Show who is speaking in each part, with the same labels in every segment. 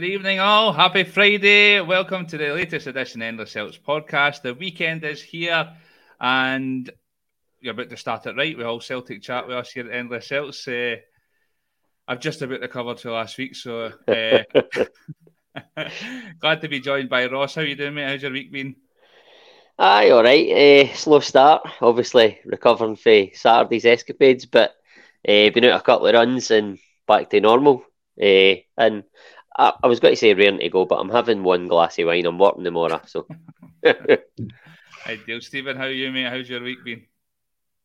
Speaker 1: Good evening, all. Happy Friday. Welcome to the latest edition of Endless Celts podcast. The weekend is here, and you're about to start it right with all Celtic chat with us here at Endless Celts. Uh, I've just about recovered to last week, so uh, glad to be joined by Ross. How you doing, mate? How's your week been?
Speaker 2: Aye, all right. Uh, slow start, obviously recovering from Saturday's escapades, but uh, been out a couple of runs and back to normal. Uh, and I, I, was going to say raring to go, but I'm having one glass of wine. I'm working tomorrow, so.
Speaker 1: Ideal, Stephen. How are you, mate? How's your week been?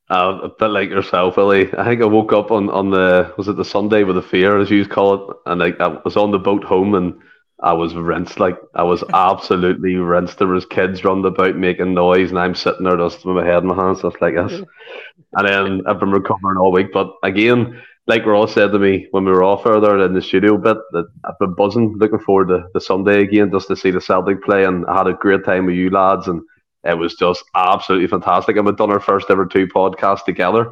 Speaker 3: Uh, a bit like yourself, Willie. I think I woke up on, on the was it the Sunday with a fear, as you call it, and I, I was on the boat home and I was rinsed. Like I was absolutely rinsed. There was kids running about making noise, and I'm sitting there just with my head in my hands, just like this. And then I've been recovering all week, but again, like Ross said to me when we were off further in the studio a bit, that I've been buzzing, looking forward to the Sunday again just to see the Celtic play, and I had a great time with you lads, and it was just absolutely fantastic. And we've done our first ever two podcasts together,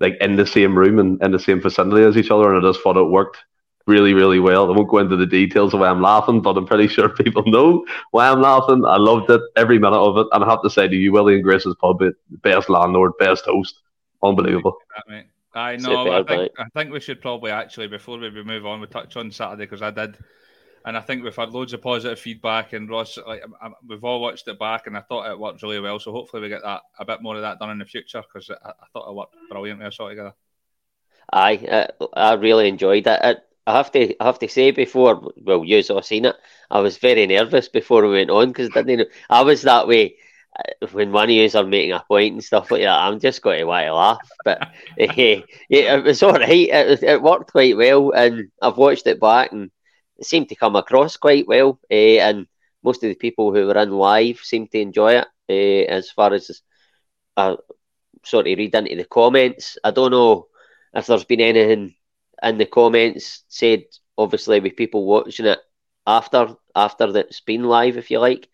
Speaker 3: like in the same room and in the same vicinity as each other, and I just thought it worked really, really well. I won't go into the details of why I'm laughing, but I'm pretty sure people know why I'm laughing. I loved it, every minute of it, and I have to say to you, Willie and Grace's pub, best landlord, best host, unbelievable.
Speaker 1: I know. I think, I think we should probably actually before we move on, we touch on Saturday because I did, and I think we've had loads of positive feedback. And Ross, like we've all watched it back, and I thought it worked really well. So hopefully we get that a bit more of that done in the future because I, I, thought it worked brilliantly. I saw it together.
Speaker 2: Aye, uh, I really enjoyed it. I have to, I have to say before, well, you've all seen it. I was very nervous before we went on because I didn't. Know, I was that way when one of you are making a point and stuff like that, I'm just going to want to laugh. But uh, yeah, it was all right. It, it worked quite well, and I've watched it back, and it seemed to come across quite well. Uh, and most of the people who were in live seemed to enjoy it. Uh, as far as I sort of read into the comments, I don't know if there's been anything in the comments said. Obviously, with people watching it after after that's been live, if you like.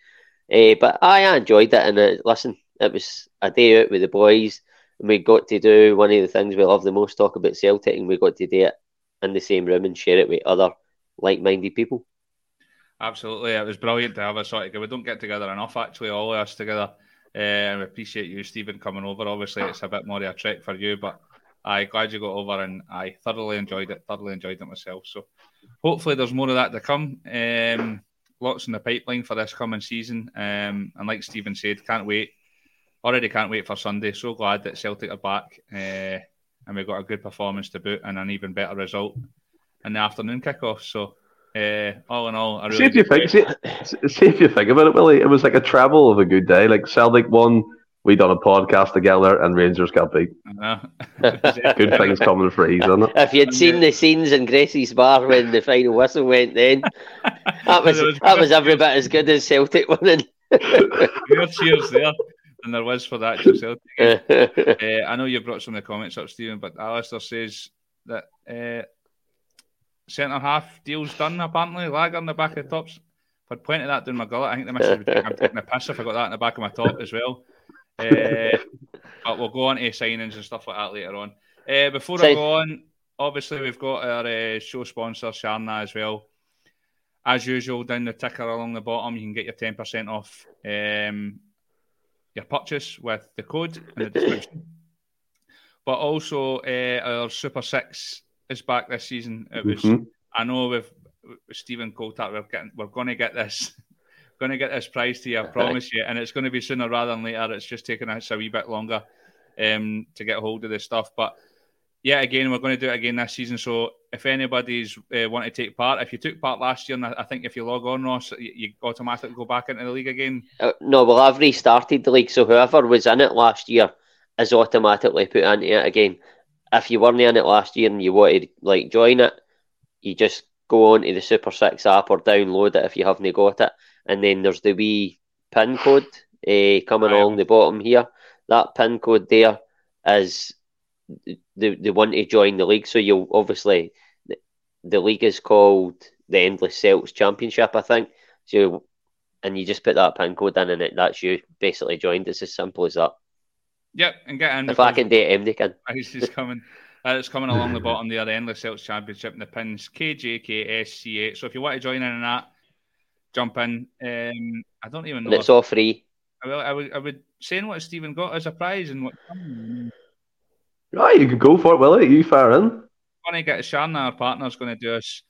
Speaker 2: Uh, but I enjoyed it, and uh, listen, it was a day out with the boys, and we got to do one of the things we love the most: talk about Celtic, and we got to do it in the same room and share it with other like-minded people.
Speaker 1: Absolutely, it was brilliant to have a sort of. We don't get together enough, actually, all of us together. Uh, we appreciate you, Stephen, coming over. Obviously, it's a bit more of a trek for you, but I glad you got over, and I thoroughly enjoyed it. Thoroughly enjoyed it myself. So, hopefully, there's more of that to come. Um, lots in the pipeline for this coming season. Um, and like Stephen said, can't wait. Already can't wait for Sunday. So glad that Celtic are back uh, and we got a good performance to boot and an even better result in the afternoon kickoff. So uh, all in all, I really
Speaker 3: see if you think, see, see, if you think about it, Willie. It was like a travel of a good day. Like Celtic won we done a podcast together and Rangers got beat. Good things coming for ease, isn't it?
Speaker 2: If you'd seen the scenes in Gracie's bar when the final whistle went, then that was that was every bit as good as Celtic winning.
Speaker 1: Your cheers there, and there was for that Celtic. uh, I know you brought some of the comments up, Stephen, but Alistair says that uh, centre half deal's done apparently. Lager in the back of the tops. If I'd pointed that down my gullet, I think the message would I'm taking a piss if I got that in the back of my top as well. Uh, but we'll go on to signings and stuff like that later on. Uh, before I go on, obviously we've got our uh, show sponsor Sharna as well. As usual, down the ticker along the bottom, you can get your ten percent off um, your purchase with the code in the description. But also, uh, our Super Six is back this season. It was. Mm-hmm. I know with Stephen Coulthard, we're getting, we're going to get this going to get this prize to you, I promise you. And it's going to be sooner rather than later. It's just taking us a wee bit longer um, to get hold of this stuff. But yeah, again, we're going to do it again this season. So if anybody's uh, want to take part, if you took part last year, and I think if you log on, Ross, you, you automatically go back into the league again.
Speaker 2: Uh, no, well, I've restarted the league, so whoever was in it last year is automatically put into it again. If you weren't in it last year and you wanted to like join it, you just go on to the Super Six app or download it if you haven't got it and then there's the wee pin code uh, coming along the bottom here. That pin code there is the the one to join the league. So you'll obviously the, the league is called the Endless Celts Championship, I think. So and you just put that pin code in, and it that's you basically joined. It's as simple as that.
Speaker 1: Yep, and get in.
Speaker 2: If I can do it, MD can.
Speaker 1: He's coming. Uh, it's coming along the bottom there, the Endless Celts Championship, and the pins KJKSC8. So if you want to join in on that, jump in. Um, I don't even know.
Speaker 2: And it's all free.
Speaker 1: I, will, I, would, I would say what Stephen got as a prize and what.
Speaker 3: Right, you could go for it, Willie. You fire in.
Speaker 1: Want to get Sharna, our partner's going to do us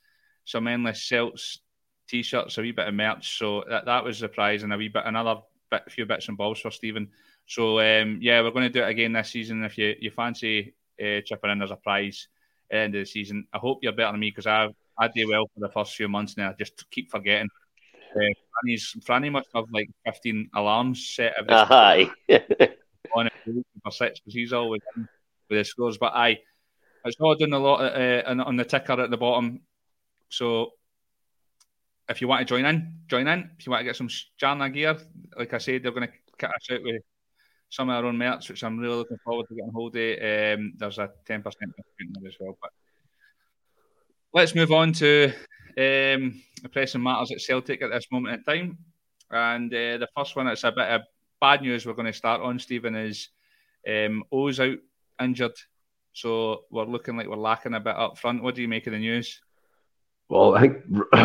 Speaker 1: some Endless Celts t-shirts, a wee bit of merch. So that, that was the prize, and a wee bit, another bit, few bits and bobs for Stephen. So um, yeah, we're going to do it again this season. If you, you fancy uh, chipping in, there's a prize at the end of the season. I hope you're better than me because I I do well for the first few months now. I just keep forgetting. Uh, Franny's, Franny must have like 15 alarms set every
Speaker 2: Aye.
Speaker 1: on it for six because he's always in with his scores. But I, it's all done a lot uh, on the ticker at the bottom. So if you want to join in, join in. If you want to get some Jarna gear, like I said, they're going to cut us out with some of our own merch, which I'm really looking forward to getting hold of. Um, there's a 10% discount there as well. But let's move on to um, pressing matters at Celtic at this moment in time. And uh, the first one that's a bit of bad news we're going to start on, Stephen, is um, O's out injured. So we're looking like we're lacking a bit up front. What do you make of the news?
Speaker 3: Well, I think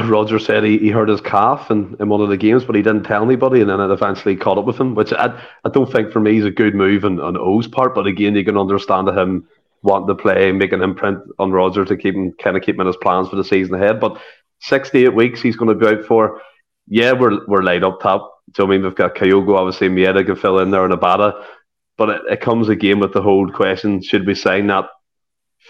Speaker 3: Roger said he, he hurt his calf in, in one of the games, but he didn't tell anybody, and then it eventually caught up with him, which I, I don't think for me is a good move on, on O's part. But again, you can understand him wanting to play, make an imprint on Roger to keep him kind of keep him in his plans for the season ahead. But six to eight weeks he's going to be out for. Yeah, we're we're laid up top. So I mean, we've got Kyogo, obviously Maeda can fill in there and Abada. But it, it comes again with the whole question: Should we sign that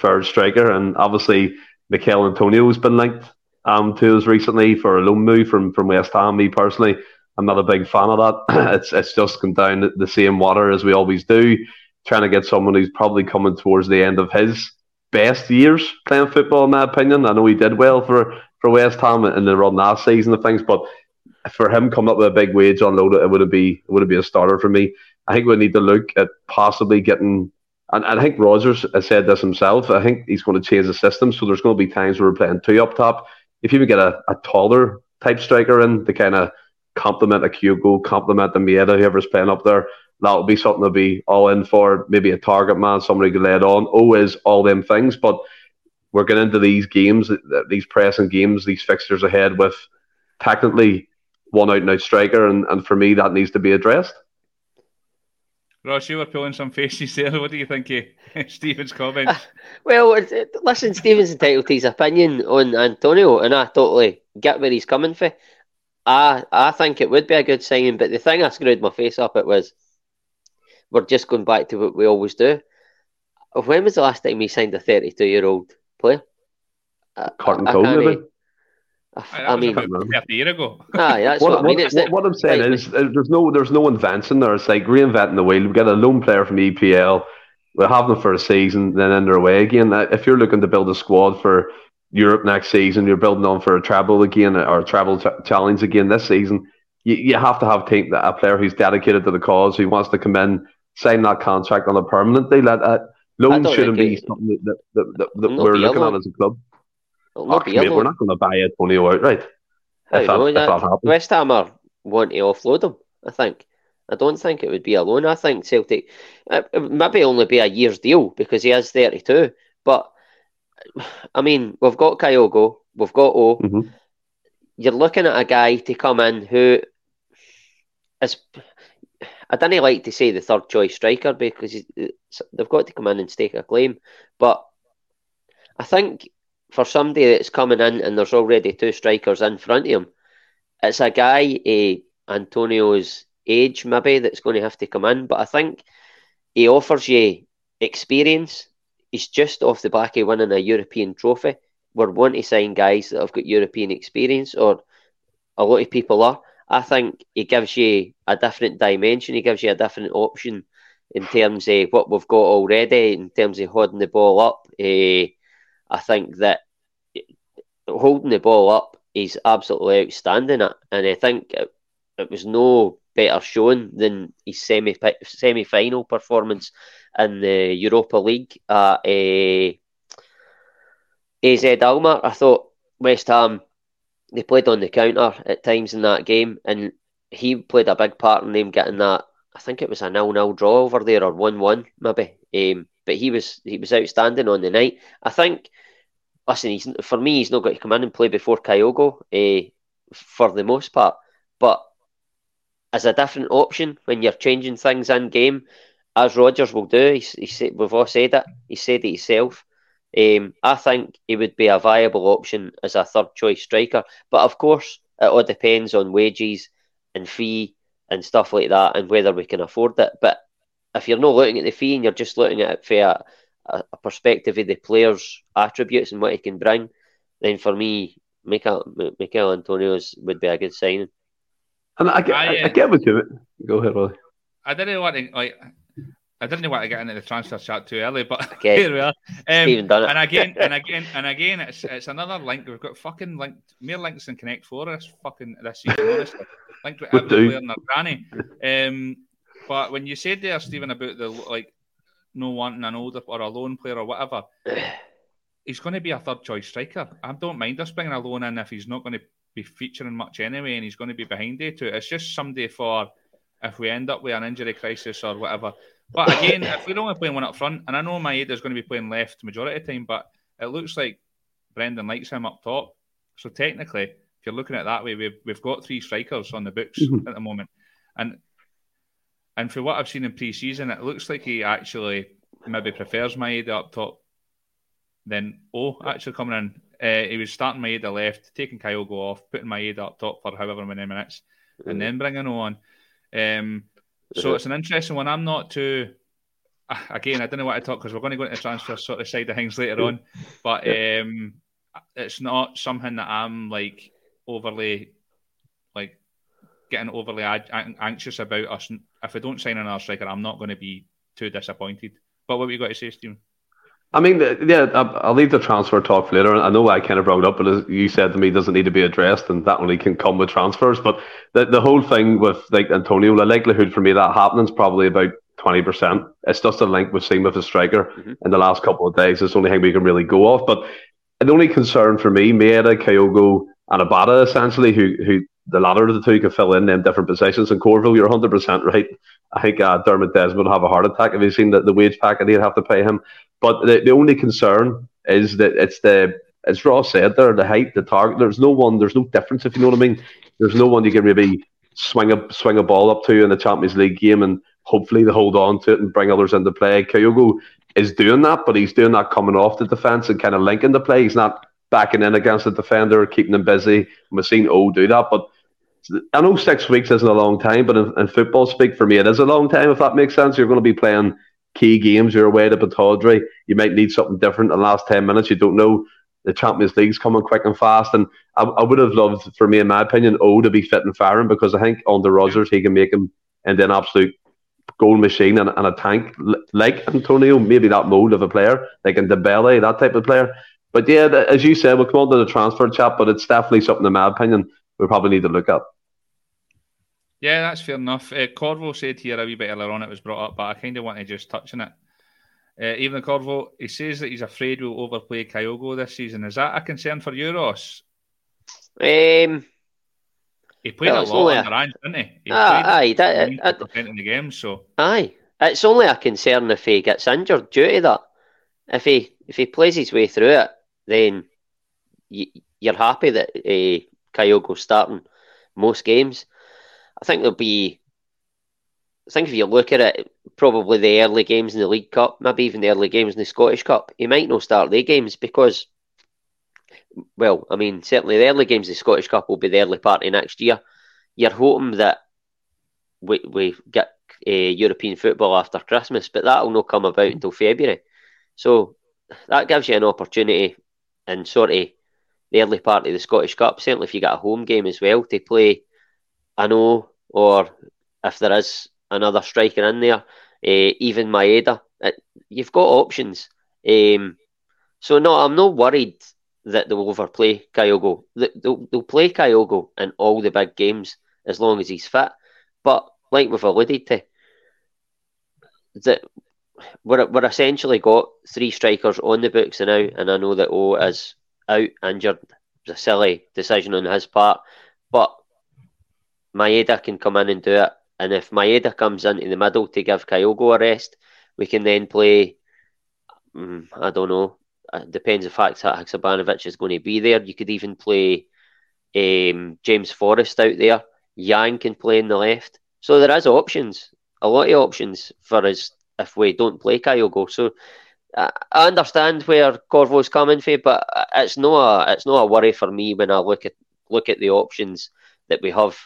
Speaker 3: third striker? And obviously, Michail Antonio has been linked um, to us recently for a loan move from from West Ham. Me personally, I'm not a big fan of that. it's it's just come down the same water as we always do, trying to get someone who's probably coming towards the end of his best years playing football. In my opinion, I know he did well for for West Ham in the run last season of things, but for him coming up with a big wage unload, it would be it would be a starter for me. I think we need to look at possibly getting, and, I think Rodgers has said this himself. I think he's going to change the system, so there's going to be times where we're playing two up top. If you would get a, a taller type striker in to kind of complement a Kyogo, complement the Maeda, whoever's playing up there, that would be something to be all in for. Maybe a target man, somebody could lay it on. Always all them things, but we're getting into these games, these pressing games, these fixtures ahead with technically one out and out striker, and, and for me that needs to be addressed.
Speaker 1: Ross, you were pulling some faces there. What do you think of Stephen's comments?
Speaker 2: Ah, well, listen, Stephen's entitled to his opinion on Antonio, and I totally get where he's coming from. I I think it would be a good signing, but the thing I screwed my face up at was we're just going back to what we always do. When was the last time we signed a 32 year old player?
Speaker 3: Carlton Cole, maybe?
Speaker 1: I, I mean, a year ago.
Speaker 2: Ah, that's what, what, I mean. What,
Speaker 3: what, what I'm saying like, is, there's no, there's no invention there. It's like reinventing the wheel. We get a lone player from EPL. We have them for a season, then in their way again. If you're looking to build a squad for Europe next season, you're building on for a treble again or a treble t- challenge again this season. You, you have to have team, a player who's dedicated to the cause, who wants to come in, sign that contract on a permanent deal. That, that loan shouldn't be something that, that, that, that we're looking at as a club. Oh, mate, we're not going to buy Antonio outright. If that, if that
Speaker 2: West Ham are want to offload him. I think. I don't think it would be a loan. I think Celtic uh, it maybe only be a year's deal because he is thirty two. But I mean, we've got Kyogo, we've got O. Mm-hmm. You're looking at a guy to come in who is. I don't like to say the third choice striker because they've got to come in and stake a claim, but I think for somebody that's coming in and there's already two strikers in front of him, it's a guy uh, Antonio's age maybe that's going to have to come in. But I think he offers you experience. He's just off the back of winning a European trophy. We're wanting to sign guys that have got European experience, or a lot of people are. I think he gives you a different dimension. He gives you a different option in terms of what we've got already, in terms of holding the ball up. Uh, I think that holding the ball up, he's absolutely outstanding and I think it, it was no better shown than his semi semi final performance in the Europa League at uh, AZ Alkmaar. I thought West Ham they played on the counter at times in that game, and he played a big part in them getting that. I think it was a nil nil draw over there or one one maybe. Um, but he was he was outstanding on the night. I think. Listen, he's for me. He's not got to come in and play before Kyogo uh, for the most part, but as a different option when you're changing things in game, as Rodgers will do. He, he said, we've all said it. He said it himself. Um, I think he would be a viable option as a third choice striker, but of course, it all depends on wages and fee and stuff like that, and whether we can afford it. But if you're not looking at the fee and you're just looking at it from a, a, perspective of the player's attributes and what he can bring, then for me, Michael, Michail Antonio's would be a good signing.
Speaker 3: And I, I, I, I get what you Go ahead, Willie.
Speaker 1: I didn't want to like. I didn't want to get into the transfer chat too early, but okay. here we are. Um,
Speaker 2: Even done it.
Speaker 1: And again, and again, and again, it's it's another link. We've got fucking linked more links than Connect Four this fucking this season. honestly, linked with every player in their granny. Um, but when you said there, Stephen, about the like no wanting an older or a lone player or whatever, he's going to be a third choice striker. I don't mind us bringing a loan in if he's not going to be featuring much anyway, and he's going to be behind it too. It's just somebody for if we end up with an injury crisis or whatever but again, if we're only playing one up front, and I know Maeda going to be playing left majority of the time, but it looks like Brendan likes him up top. So technically, if you're looking at it that way, we've we've got three strikers on the books mm-hmm. at the moment, and and for what I've seen in pre-season, it looks like he actually maybe prefers Maeda up top than O actually coming in. Uh, he was starting Maeda left, taking Kyogo off, putting Maeda up top for however many minutes, and then bringing O on. Um, so it's an interesting one. I'm not too. Again, I don't know what to talk because we're going to go into transfer sort of side of things later on, but um, it's not something that I'm like overly like getting overly anxious about us. If I don't sign another striker, I'm not going to be too disappointed. But what have you got to say, Stephen?
Speaker 3: I mean, yeah, I'll leave the transfer talk for later. I know I kind of brought it up, but as you said to me, doesn't need to be addressed, and that only can come with transfers. But the the whole thing with like Antonio, the likelihood for me that happening is probably about twenty percent. It's just a link we've seen with the striker mm-hmm. in the last couple of days. It's the only thing we can really go off. But the only concern for me, Maeda, Kyogo, and Abada, essentially, who who the latter of the two can fill in in different positions. And Corville, you're 100% right. I think uh, Dermot Desmond would have a heart attack if he's seen the, the wage packet he'd have to pay him. But the, the only concern is that it's the as Ross said there, the height, the target. There's no one. There's no difference if you know what I mean. There's no one you can maybe swing a swing a ball up to in the Champions League game and hopefully they hold on to it and bring others into play. Kyogo is doing that, but he's doing that coming off the defence and kind of linking the play. He's not backing in against the defender, keeping them busy. We've seen O do that, but I know six weeks isn't a long time, but in, in, football speak, for me, it is a long time. If that makes sense, you're going to be playing key games. You're away to Pittodrie. You might need something different in the last 10 minutes. You don't know. The Champions League's coming quick and fast. And I, I would have loved, for me, in my opinion, O to be fit and firing because I think under Rodgers, he can make him into an absolute goal machine and, and a tank like Antonio, maybe that mode of a player, like in Dembele, that type of player. But yeah, as you said, we'll come on to the transfer chat, but it's definitely something, in my opinion, we probably need to look at.
Speaker 1: Yeah, that's fair enough. Uh, Corvo said here a wee bit earlier on it was brought up, but I kind of want to just touch on it. Uh, even Corvo, he says that he's afraid we'll overplay Kyogo this season. Is that a concern for you, Ross?
Speaker 2: Um,
Speaker 1: he played well, a lot under Ange, didn't he? he
Speaker 2: ah, aye, that, uh,
Speaker 1: in the game, so
Speaker 2: aye, it's only a concern if he gets injured due to that. If he if he plays his way through it, then you, are happy that uh, Kyogo's starting most games. I think there'll be. I think if you look at it, probably the early games in the League Cup, maybe even the early games in the Scottish Cup, he might not start the games because, well, I mean, certainly the early games of the Scottish Cup will be the early part of next year. You're hoping that we, we get uh, European football after Christmas, but that will not come about until February. So that gives you an opportunity in sort of the early part of the Scottish Cup, certainly if you get a home game as well, to play I know, or if there is another striker in there, uh, even Maeda, it, you've got options. Um, so no, I'm not worried that they'll overplay Kyogo. They'll, they'll play Kyogo in all the big games as long as he's fit. But like we've alluded to, that we're, we're essentially got three strikers on the books now, and I know that O is out injured. It's a silly decision on his part, but Maeda can come in and do it. And if Maeda comes into the middle to give Kyogo a rest, we can then play mm, I don't know. It depends if Haksabanovic is going to be there. You could even play um, James Forrest out there. Yang can play in the left. So there is options, a lot of options for us if we don't play Kyogo. So uh, I understand where Corvo's coming from, but it's not a it's not a worry for me when I look at look at the options that we have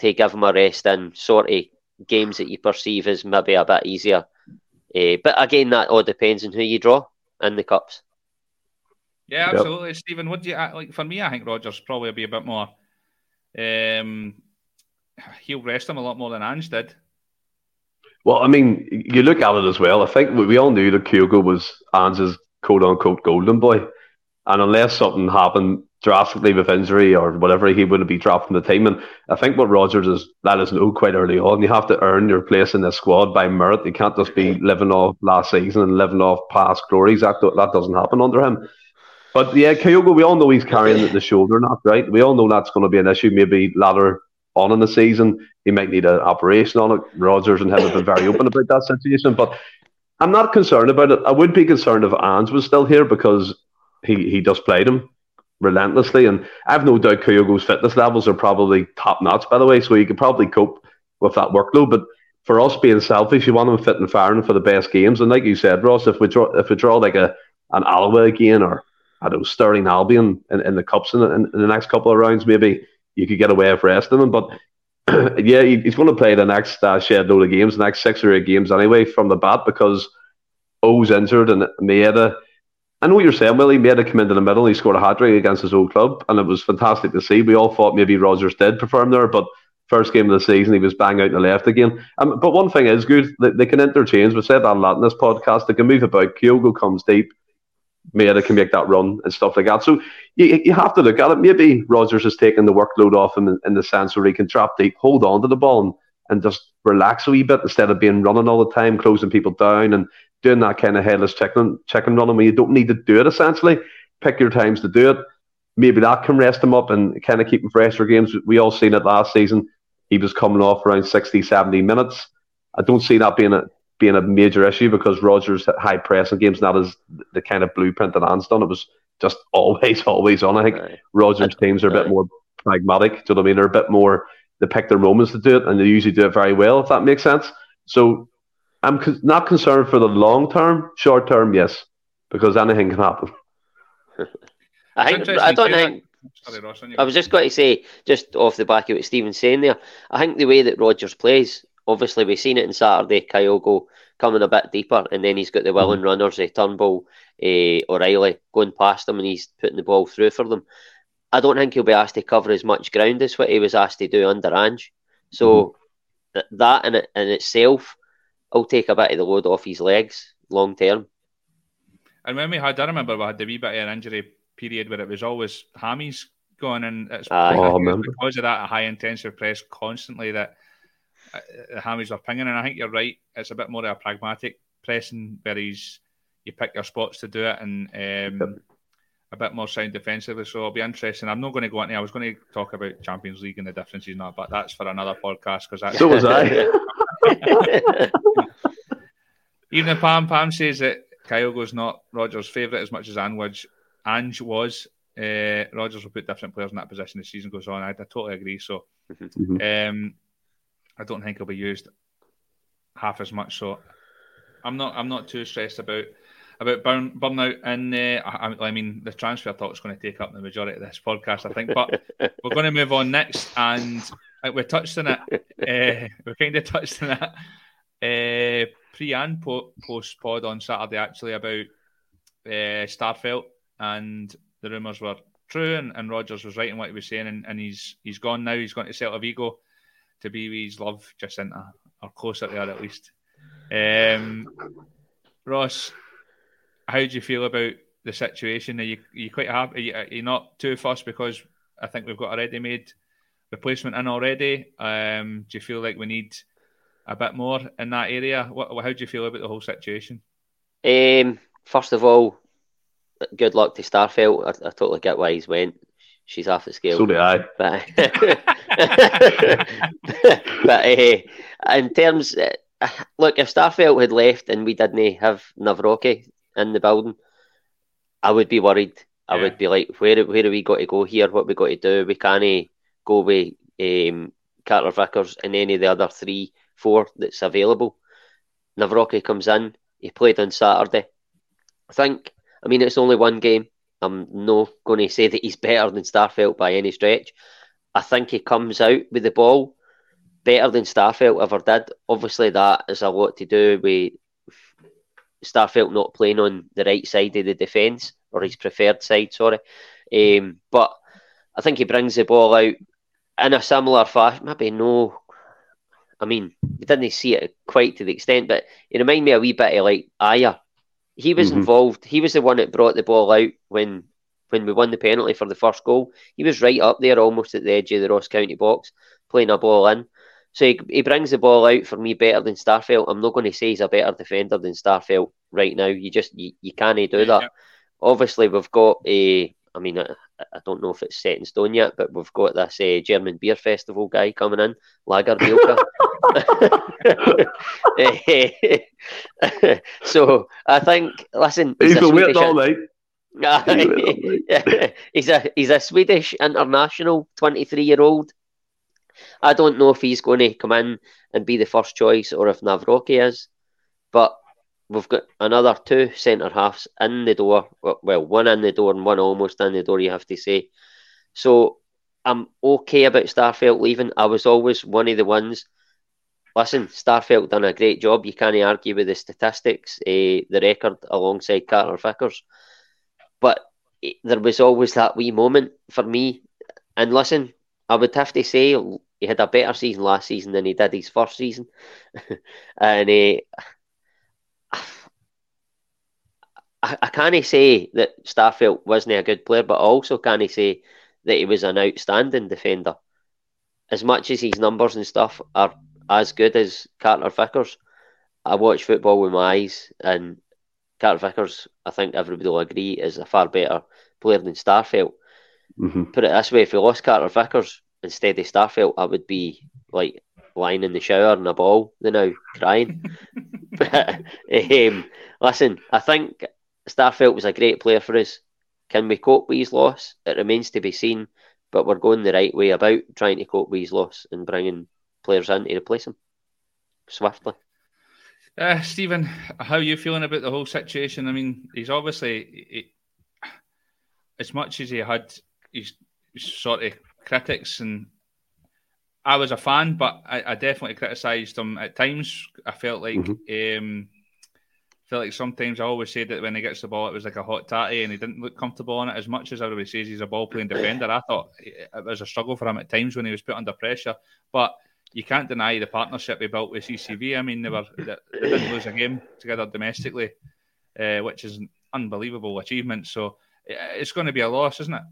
Speaker 2: to give him a rest in sort of games that you perceive as maybe a bit easier. Uh, but again, that all depends on who you draw in the cups.
Speaker 1: Yeah, absolutely, yep. Stephen. What do you like? For me, I think Rodgers probably be a bit more. Um, he'll rest him a lot more than Ange did.
Speaker 3: Well, I mean, you look at it as well. I think we all knew that Kyogo was Ange's quote unquote golden boy. And unless something happened drastically with injury or whatever, he wouldn't be dropped from the team. And I think what Rodgers is let us know quite early on, you have to earn your place in the squad by merit. You can't just be living off last season and living off past glories. That, that doesn't happen under him. But yeah, Kyogo, we all know he's carrying the shoulder knot, right? We all know that's going to be an issue maybe later on in the season. He might need an operation on it. Rodgers and him have been very open about that situation. But I'm not concerned about it. I would be concerned if Ange was still here because he, he just played him relentlessly. And I have no doubt Kyogo's fitness levels are probably top notch, by the way, so he could probably cope with that workload. But for us being selfish, you want him fit and firing for the best games. And like you said, Ross, if we draw if we draw like a an Alloa again or I don't know Stirling Albion in, in the cups in, in, in, the next couple of rounds, maybe you could get away with resting him. But yeah, he, he's going to play the next uh, shed load of games, the next six or eight games anyway from the bat because O's injured and Maeda I know what you're saying, Willie. Made it come into the middle. He scored a hat trick against his old club, and it was fantastic to see. We all thought maybe Rodgers did perform there, but first game of the season, he was bang out in the left again. Um, but one thing is good, they, can interchange. We said that a lot in this podcast. They can move about. Kyogo comes deep. Maeda can make that run and stuff like that. So you, you have to look at it. Maybe Rodgers has taken the workload off him in, in the sense where he can trap deep, hold on to the ball, and, and just relax a wee bit instead of being running all the time, closing people down and doing that kind of headless chicken chicken running where you don't need to do it essentially. Pick your times to do it. Maybe that can rest him up and kind of keep him fresh for games. We all seen it last season. He was coming off around 60, 70 minutes. I don't see that being a being a major issue because Rodgers high pressing games not as the kind of blueprint that Ange done. It was just always, always on. I think right. Rodgers teams are a bit more pragmatic. Do you know what I mean? They're a bit more they pick their moments to do it and they usually do it very well, if that makes sense. So I'm co- not concerned for the long term. Short term, yes, because anything can happen.
Speaker 2: I think I don't think. I was just going to say, just off the back of what Stephen's saying there, I think the way that Rodgers plays, obviously we've seen it in Saturday, Kyogo coming a bit deeper, and then he's got the willing mm-hmm. runners, uh, Turnbull, uh, O'Riley going past him, and he's putting the ball through for them. I don't think he'll be asked to cover as much ground as what he was asked to do under Ange. So mm-hmm. that in, it, in itself will take a bit of the load off his legs long term.
Speaker 1: And when we had, I remember we had the wee bit of an injury period where it was always hammies going, and it's oh, because of that high intensive press constantly that uh, the hammies are pinging. And I think you're right; it's a bit more of a pragmatic pressing where he's you pick your spots to do it, and um, yep. a bit more sound defensively. So it'll be interesting. I'm not going to go into. I was going to talk about Champions League and the differences in that, but that's for another podcast because that's
Speaker 3: so was I.
Speaker 1: Even if Pam Pam says that Kyogo's not Rodgers' favourite as much as Ange, Ange was, uh, Rodgers will put different players in that position as the season goes on. I, I totally agree. So mm-hmm. um, I don't think he'll be used half as much. So I'm not I'm not too stressed about about burn, burnout. And uh, I, I, mean, the transfer talk is going to take up the majority of this podcast, I think. But we're going to move on next, and uh, we touched on it. Uh, we kind of touched on it uh, pre and po- post pod on Saturday actually about uh, Starfelt and the rumours were true and, and Rodgers was right in what he was saying and, and he's he's gone now. He's gone to Celta Vigo to be with his love Jacinta or closer there at least. Um, Ross, how do you feel about the situation? Are you, are you quite happy? Are you, are you not too fussed because I think we've got a ready-made replacement in already? Um, do you feel like we need a bit more in that area? What, how do you feel about the whole situation?
Speaker 2: Um, first of all, good luck to Starfelt. I, I totally get why he's went. She's off the scale.
Speaker 3: So do I.
Speaker 2: But, but uh, in terms, uh, look, if Starfelt had left and we didn't have Nawrocki, in the building, I would be worried. I would be like, where where are we got to go here? What we got to do? We can't go with um, Carter Vickers and any of the other three, four that's available. Nawrocki comes in. He played on Saturday. I think. I mean, it's only one game. I'm not going to say that he's better than Starfelt by any stretch. I think he comes out with the ball better than Starfelt ever did. Obviously, that is a lot to do with Starfelt not playing on the right side of the defence or his preferred side, sorry. Um, but I think he brings the ball out in a similar fashion. Maybe no, I mean, we didn't see it quite to the extent, but it reminded me a wee bit of like Ajer. He was mm-hmm. involved. He was the one that brought the ball out when when we won the penalty for the first goal. He was right up there, almost at the edge of the Ross County box, playing a ball in. So he, he brings the ball out for me better than Starfelt. I'm not going to say he's a better defender than Starfelt right now. You just you, you can't do that. Yeah. Obviously, we've got a. I mean, I, I, don't know if it's set in stone yet, but we've got this uh, German beer festival guy coming in, Lager so I think, listen,
Speaker 3: he's been waiting all night.
Speaker 2: he's a he's a Swedish international, twenty three year old. I don't know if he's going to come in and be the first choice or if Nawrocki is, but we've got another two centre halves in the door. Well, one in the door and one almost in the door, you have to say. So I'm okay about Starfelt leaving. I was always one of the ones. Listen, Starfelt done a great job. You can't argue with the statistics, uh, the record alongside Carter Vickers. But there was always that wee moment for me. And listen, I would have to say he had a better season last season than he did his first season, and uh, I, I can't say that Starfelt wasn't a good player, but I also can't say that he was an outstanding defender. As much as his numbers and stuff are as good as Carter Vickers, I watch football with my eyes, and Carter Vickers, I think everybody will agree, is a far better player than Starfelt. Mm-hmm. Put it this way: if we lost Carter Vickers instead of Starfelt, I would be like lying in the shower in a ball you now, crying. but, um, listen, I think Starfelt was a great player for us. Can we cope with his loss? It remains to be seen, but we're going the right way about trying to cope with his loss and bringing players in to replace him swiftly.
Speaker 1: Uh, Stephen, how are you feeling about the whole situation? I mean, he's obviously, he, as much as he had his, sort of critics, and I was a fan, but I, I definitely criticised him at times. I felt like, mm-hmm. um, felt like sometimes I always said that when he gets the ball, it was like a hot tatty, and he didn't look comfortable on it as much as everybody says he's a ball playing defender. I thought it was a struggle for him at times when he was put under pressure, but you can't deny the partnership he built with CCV. I mean, they were they, they didn't lose a game together domestically, uh, which is an unbelievable achievement. So it's going to be a loss, isn't it?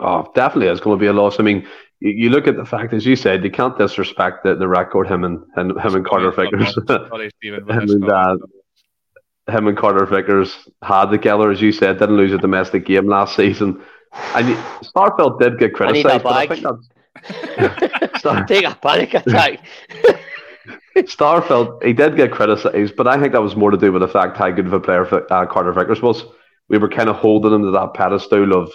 Speaker 3: Oh, definitely, it's going to be a loss. I mean, you, you look at the fact, as you said, you can't disrespect the, the record him and, and him and Carter Vickers. Sorry, Stephen, him, and, uh, him and Carter Vickers had together, as you said, didn't lose a domestic game last season. And Starfelt did get criticised, but I think that's
Speaker 2: Star- Take a panic attack.
Speaker 3: Starfelt, he did get criticised, but I think that was more to do with the fact how good of a player uh, Carter Vickers was. We were kind of holding him to that pedestal of,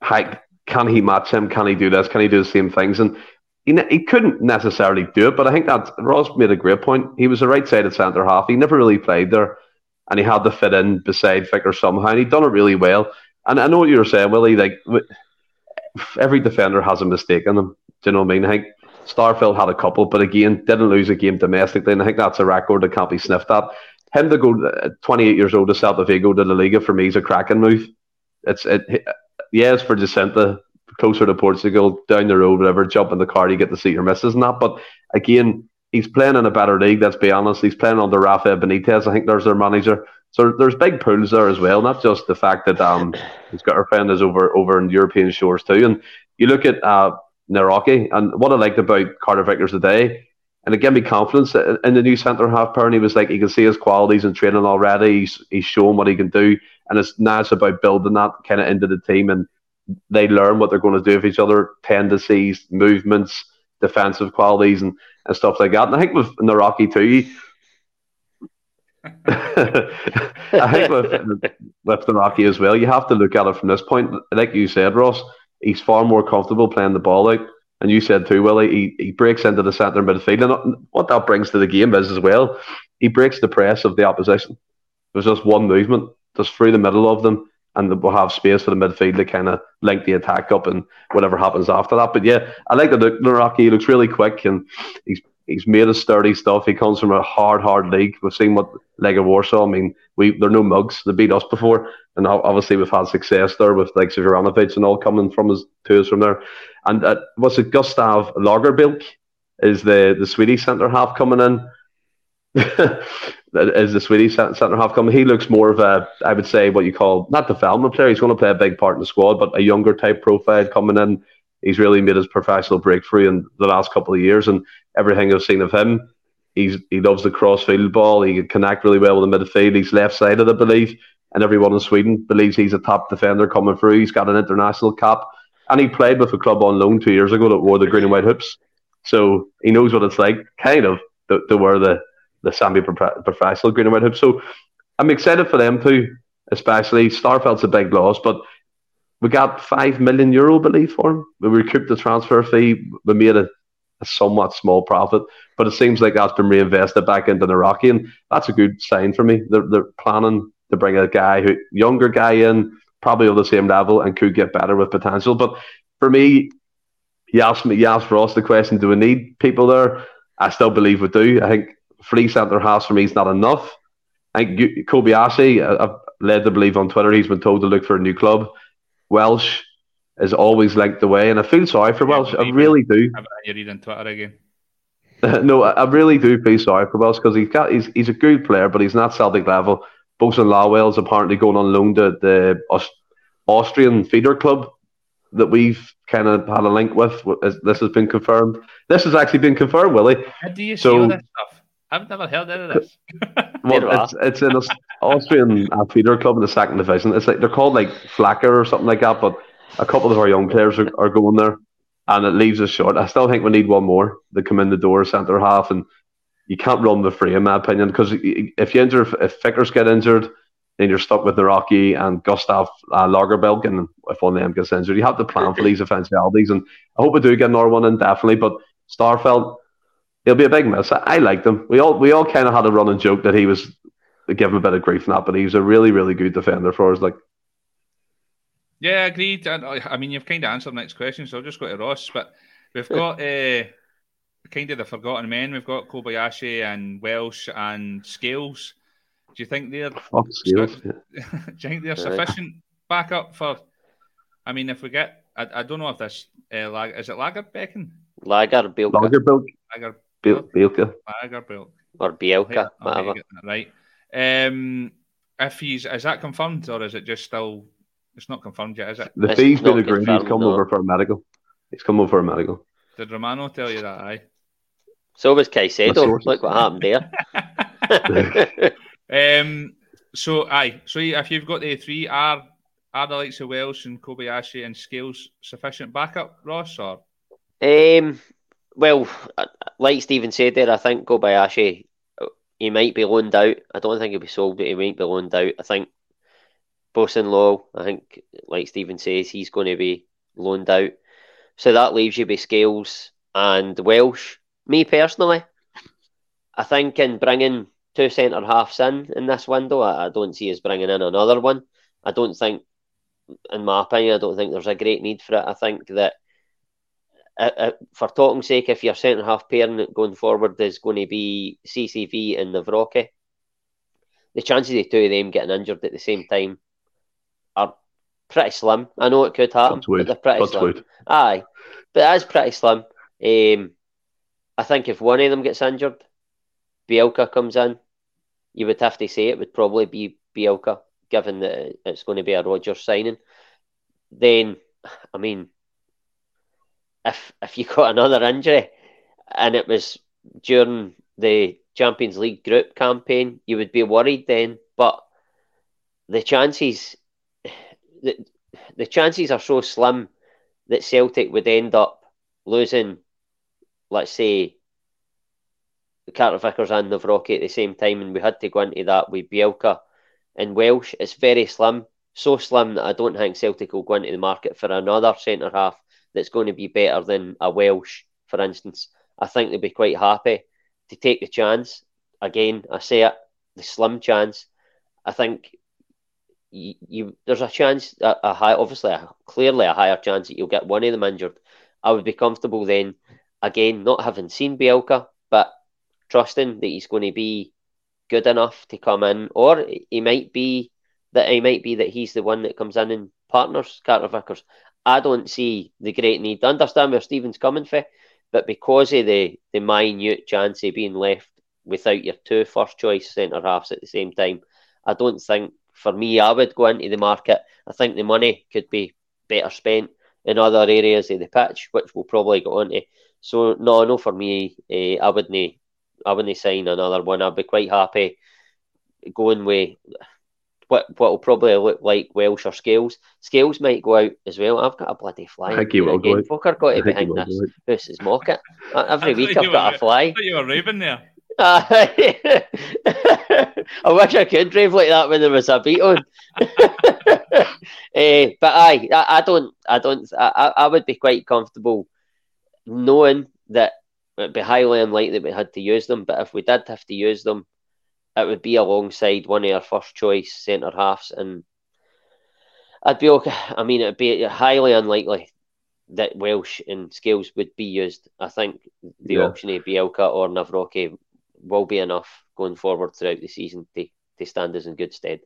Speaker 3: how, can he match him? Can he do this? Can he do the same things? And he, he couldn't necessarily do it, but I think that Ross made a great point. He was a right-sided centre half. He never really played there, and he had to fit in beside Vickers somehow, and he'd done it really well. And I know what you were saying, Willie. Like every defender has a mistake in them. Do you know what I mean? I think Starfelt had a couple, but again, didn't lose a game domestically, and I think that's a record that can't be sniffed at. Him to go uh, 28 years old to Celta Vigo to La Liga for me is a cracking move. It's it, yeah, for Jacinta closer to Portugal, down the road, whatever. Jump in the car, you get to see your misses and that. But again, he's playing in a better league. Let's be honest. He's playing under Rafael Benitez. I think there's their manager. So there's big pools there as well, not just the fact that um he's got her friend is over over in European shores too. And you look at uh Nawrocki and what I liked about Carter Vickers today, and it gave me confidence in the new centre half pair. And he was like, he can see his qualities in training already. He's he's shown what he can do, and it's now it's about building that kind of into the team, and they learn what they're going to do with each other, tendencies, movements, defensive qualities, and, and stuff like that. And I think with Nawrocki too I think with, with the Rocky as well, you have to look at it from this point. Like you said, Ross, he's far more comfortable playing the ball out. And you said too, Willie, he, he breaks into the centre midfield. And what that brings to the game is as well, he breaks the press of the opposition. There's just one movement, just through the middle of them, and we'll have space for the midfield to kind of link the attack up and whatever happens after that. But yeah, I like the Rocky. He looks really quick and he's he's made of sturdy stuff. He comes from a hard, hard league. We've seen what Legia Warsaw. I mean, we they're no mugs. They beat us before, and obviously we've had success there with like Juranovic and all coming from us to us from there. And uh, was it Gustaf Lagerbielke is the the Swedish centre half coming in? is the Swedish centre half coming? He looks more of a, I would say, what you call not development player. He's going to play a big part in the squad, but a younger type profile coming in he's really made his professional breakthrough in the last couple of years, and everything I've seen of him, he's he loves the crossfield ball. He can connect really well with the midfield. He's left sided, I believe, and everyone in Sweden believes he's a top defender coming through. He's got an international cap, and he played with a club on loan two years ago that wore the green and white hoops, so he knows what it's like, kind of, to, to wear the the semi professional green and white hoops. So I'm excited for them too, especially Starfelt's a big loss, but we got five million euro, believe, for him. We recouped the transfer fee. We made a, a, somewhat small profit, but it seems like that's been reinvested back into the Rocky, and that's a good sign for me. They're, they're planning to bring a guy who younger guy in, probably on the same level, and could get better with potential. But for me, you asked me, you asked Ross the question: Do we need people there? I still believe we do. I think free centre halves for me is not enough. I think Kobayashi, I've led to believe on Twitter, he's been told to look for a new club. Welsh is always linked the way, and I feel sorry for Welsh. I really do.
Speaker 1: You're reading Twitter again.
Speaker 3: no, I really do feel sorry for Welsh because he's got he's he's a good player, but he's not Celtic level. Bosun Lawal's apparently going on loan to the Austrian feeder club that we've kind of had a link with. This has been confirmed. This has actually been confirmed, Willie.
Speaker 1: How do you so, see all this stuff? I've never heard any of this.
Speaker 3: well, it's, it's an Austrian uh, feeder club in the second division. It's like they're called like Flacker or something like that. But a couple of our young players are, are going there, and it leaves us short. I still think we need one more to come in the door centre half, and you can't run the free in my opinion because if you injure, if Vickers get injured, then you're stuck with Nawrocki and Gustaf uh, Lagerbielke, and if one of them gets injured, you have to plan for these eventualities. And I hope we do get another one in definitely. But Starfelt he'll be a big miss. I, I liked him. We all we all kind of had a running joke that he was give him a bit of grief in that, but he's a really really good defender for us. Like,
Speaker 1: yeah, agreed. I mean, you've kind of answered the next question, so I'll just go to Ross. But we've got uh, kind of the forgotten men. We've got Kobayashi and Welsh and Scales. Do you think they're
Speaker 3: oh, Scales,
Speaker 1: yeah. do you think they're sufficient backup for? I mean, if we get, I, I don't know if this uh, lag, is it Lagerbecken?
Speaker 2: Lagerbielke.
Speaker 3: Lagerbielke. Lager, Bielka.
Speaker 1: Lagerbielke.
Speaker 2: Or Bielka, whatever.
Speaker 1: Right. Um, if he's is that confirmed or is it just still? It's not confirmed yet, is it?
Speaker 3: The fee's been agreed. He's come no. over for a medical. He's come over for a medical.
Speaker 1: Did Romano tell you that? Aye.
Speaker 2: So was Caicedo. Look what happened
Speaker 1: there. um. So aye. So if you've got the three, are are the likes of Welsh and Kobayashi and Scales sufficient backup, Ross? Or
Speaker 2: um, well, uh, like Stephen said there, I think Kobayashi, he might be loaned out. I don't think he'll be sold, but he might be loaned out. I think Bosun Law, I think, like Stephen says, he's going to be loaned out. So that leaves you with Scales and Welsh. Me personally, I think in bringing two centre halves in in this window, I, I don't see us bringing in another one. I don't think, in my opinion, I don't think there's a great need for it. I think that uh, for talking sake, if your centre half pairing going forward is going to be CCV and Nawrocki, the chances of the two of them getting injured at the same time are pretty slim. I know it could happen, but they're pretty That's slim. Weird. Aye, but that's pretty slim. Um, I think if one of them gets injured, Bielka comes in, you would have to say it would probably be Bielka, given that it's going to be a Rodgers signing. Then, I mean, if if you got another injury and it was during the Champions League group campaign, you would be worried then. But the chances the, the chances are so slim that Celtic would end up losing, let's say, the Carter Vickers and Nawrocki at the same time, and we had to go into that with Bielka and Welsh. It's very slim, so slim that I don't think Celtic will go into the market for another centre half that's going to be better than a Welsh, for instance. I think they'll be quite happy to take the chance. Again, I say it, the slim chance. I think you, you there's a chance, a, a high, obviously, a, clearly a higher chance that you'll get one of them injured. I would be comfortable then, again, not having seen Bielka, but trusting that he's going to be good enough to come in, or he might be that he might be that he's the one that comes in and partners Carter Vickers. I don't see the great need. I understand where Stephen's coming from, but because of the the minute chance of being left without your two first choice centre halves at the same time, I don't think for me I would go into the market. I think the money could be better spent in other areas of the pitch, which we'll probably go on to. So no, no, for me, uh, I wouldn't, I wouldn't sign another one. I'd be quite happy going with what what will probably look like Welsh or Scales. Scales might go out as well. I've got a bloody fly.
Speaker 3: I think he will
Speaker 2: again.
Speaker 3: go.
Speaker 2: Fucker got to behind this. This is mock Every week I've got a fly.
Speaker 1: I you were raving there.
Speaker 2: I wish I could rave like that when there was a beat on. uh, but aye, I, I don't, I don't, I, I would be quite comfortable knowing that it'd be highly unlikely we had to use them. But if we did have to use them, it would be alongside one of our first choice centre halves, and I'd be okay. I mean, it'd be highly unlikely that Welsh and Scales would be used. I think the yeah. option of Bielka or Nawrocki will be enough going forward throughout the season to, to stand us in good stead.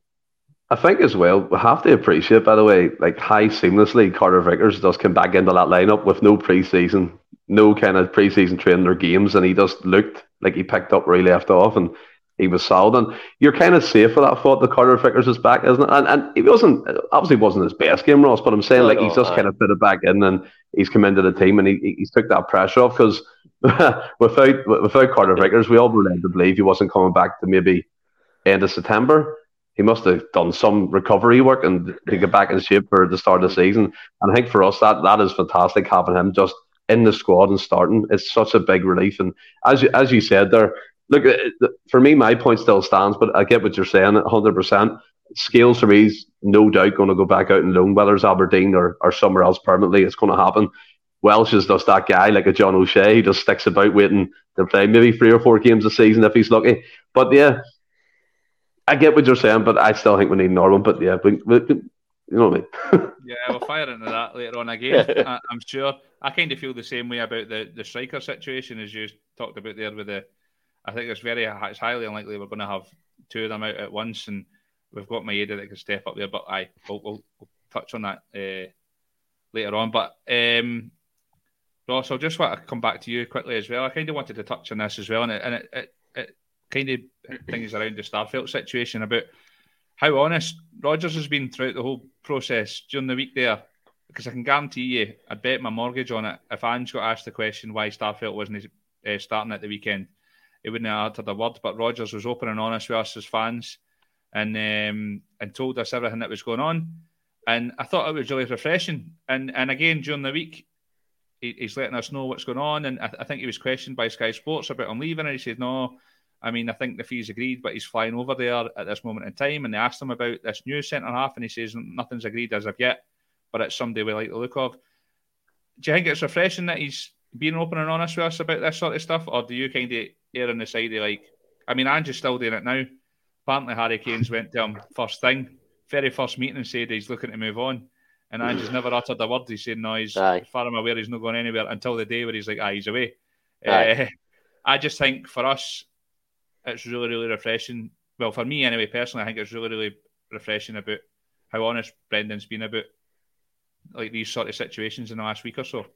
Speaker 3: I think as well, we have to appreciate, by the way, like how seamlessly Carter Vickers does come back into that lineup with no preseason, no kind of preseason training or games, and he just looked like he picked up where he left off. And he was solid. And you're kind of safe for that thought that Carter Vickers is back, isn't it? And, and he wasn't, obviously, wasn't his best game, Ross, but I'm saying, no, like, no, he's just kind of put it back in and he's come into the team and he, he's took that pressure off because without without Carter Vickers, we all were led to believe he wasn't coming back to maybe end of September. He must have done some recovery work and to get back in shape for the start of the season. And I think for us, that that is fantastic having him just in the squad and starting. It's such a big relief. And as you, as you said there, look, uh, for me, my point still stands, but I get what you're saying 100%. Scales for me is no doubt going to go back out and loan, whether it's Aberdeen or, or somewhere else permanently. It's going to happen. Welsh is just that guy, like a John O'Shea. He just sticks about waiting to play maybe three or four games a season if he's lucky. But yeah, I get what you're saying, but I still think we need Norman. But yeah, we, we, you know what I
Speaker 1: mean? yeah, we'll fire into that later on again. I, am sure. I kind of feel the same way about the, the striker situation as you talked about there with the I think it's very it's highly unlikely we're going to have two of them out at once, and we've got Maeda that can step up there. But I we'll, we'll, we'll touch on that uh, later on. But um, Ross, I'll just want to come back to you quickly as well. I kind of wanted to touch on this as well, and it, and it, it, it kind of things around the Starfelt situation about how honest Rodgers has been throughout the whole process during the week there. Because I can guarantee you, I bet my mortgage on it. If Ange got asked the question why Starfelt wasn't uh, starting at the weekend, he wouldn't have uttered a word. But Rodgers was open and honest with us as fans, and um, and told us everything that was going on. And I thought it was really refreshing. And and again during the week, he, he's letting us know what's going on. And I, I, think he was questioned by Sky Sports about him leaving, and he said no. I mean, I think the fees agreed, but he's flying over there at this moment in time. And they asked him about this new centre half, and he says nothing's agreed as of yet, but it's somebody we like the look of. Do you think it's refreshing that he's being open and honest with us about this sort of stuff, or do you kind of err on the side of like, I mean, Andrew's still doing it now. Apparently, Harry Kane's went to him first thing, very first meeting, and said he's looking to move on. And Andrew's never uttered a word. He's saying, no, he's Aye. far I'm aware he's not going anywhere until the day where he's like, ah, he's away. Uh, I just think for us, it's really, really refreshing. Well, for me anyway, personally, I think it's really, really refreshing about how honest Brendan's been about like these sort of situations in the last week or so.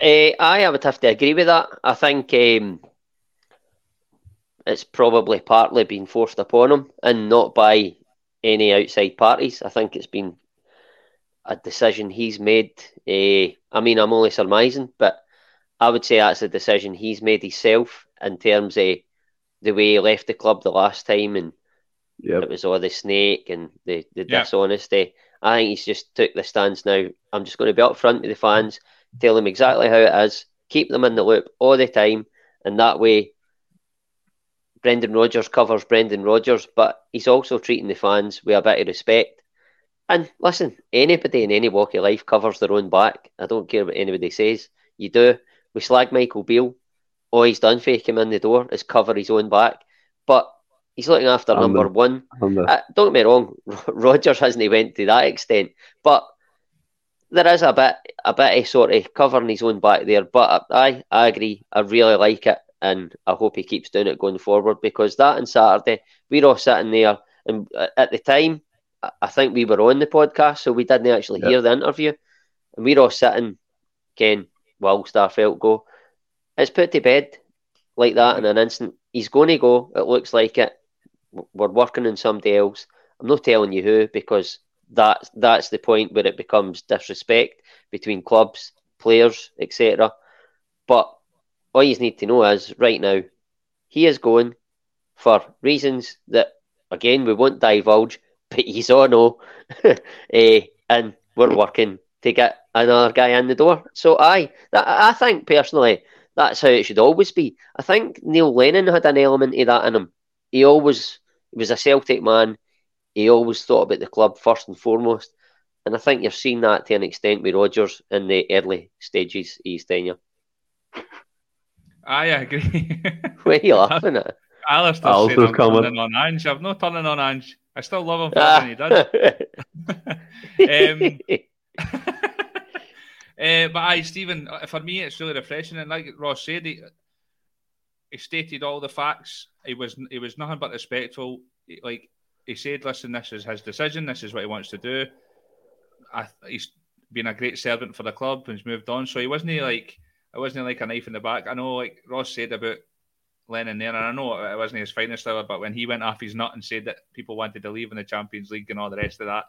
Speaker 2: Uh, I, I would have to agree with that. I think um, it's probably partly been forced upon him and not by any outside parties. I think it's been a decision he's made. Uh, I mean, I'm only surmising, but I would say that's a decision he's made himself in terms of the way he left the club the last time and yep. it was all the snake and the, the yep. dishonesty. I think he's just took the stance now. I'm just going to be upfront with the fans, tell them exactly how it is, keep them in the loop all the time, and that way Brendan Rodgers covers Brendan Rodgers, but he's also treating the fans with a bit of respect. And listen, anybody in any walk of life covers their own back. I don't care what anybody says. You do. We slag Michael Beale. All he's done for him in the door is cover his own back. But he's looking after I'm number the, one. Uh, don't get me wrong, Rodgers hasn't went to that extent, but there is a bit a bit of sort of covering his own back there. But I I agree. I really like it, and I hope he keeps doing it going forward because that on Saturday we were all sitting there, and uh, at the time I think we were on the podcast, so we didn't actually yep. hear the interview, and we were all sitting, Ken, Will Starfelt go. It's put to bed like that in an instant. He's going to go. It looks like it. We're working on somebody else. I'm not telling you who because that's that's the point where it becomes disrespect between clubs, players, etc. But all you need to know is right now he is going for reasons that again we won't divulge, but he's know, uh, and we're working to get another guy in the door. So I, I think personally that's how it should always be. I think Neil Lennon had an element of that in him. He always he was a Celtic man. He always thought about the club first and foremost. And I think you've seen that to an extent with Rodgers in the early stages of his tenure.
Speaker 1: I agree.
Speaker 2: what are you laughing at?
Speaker 1: Alistair's, Alistair's coming. turning on Ange. I've no turning on Ange. I still love him for everything he does. um, uh, but I, Stephen, for me, it's really refreshing. And like Ross said, he, he stated all the facts. He was he was nothing but respectful. Like he said, listen, this is his decision. This is what he wants to do. I, he's been a great servant for the club and he's moved on. So he wasn't he, like it wasn't like a knife in the back. I know, like Ross said about Lennon there, and I know it wasn't his finest hour, but when he went off his nut and said that people wanted to leave in the Champions League and all the rest of that,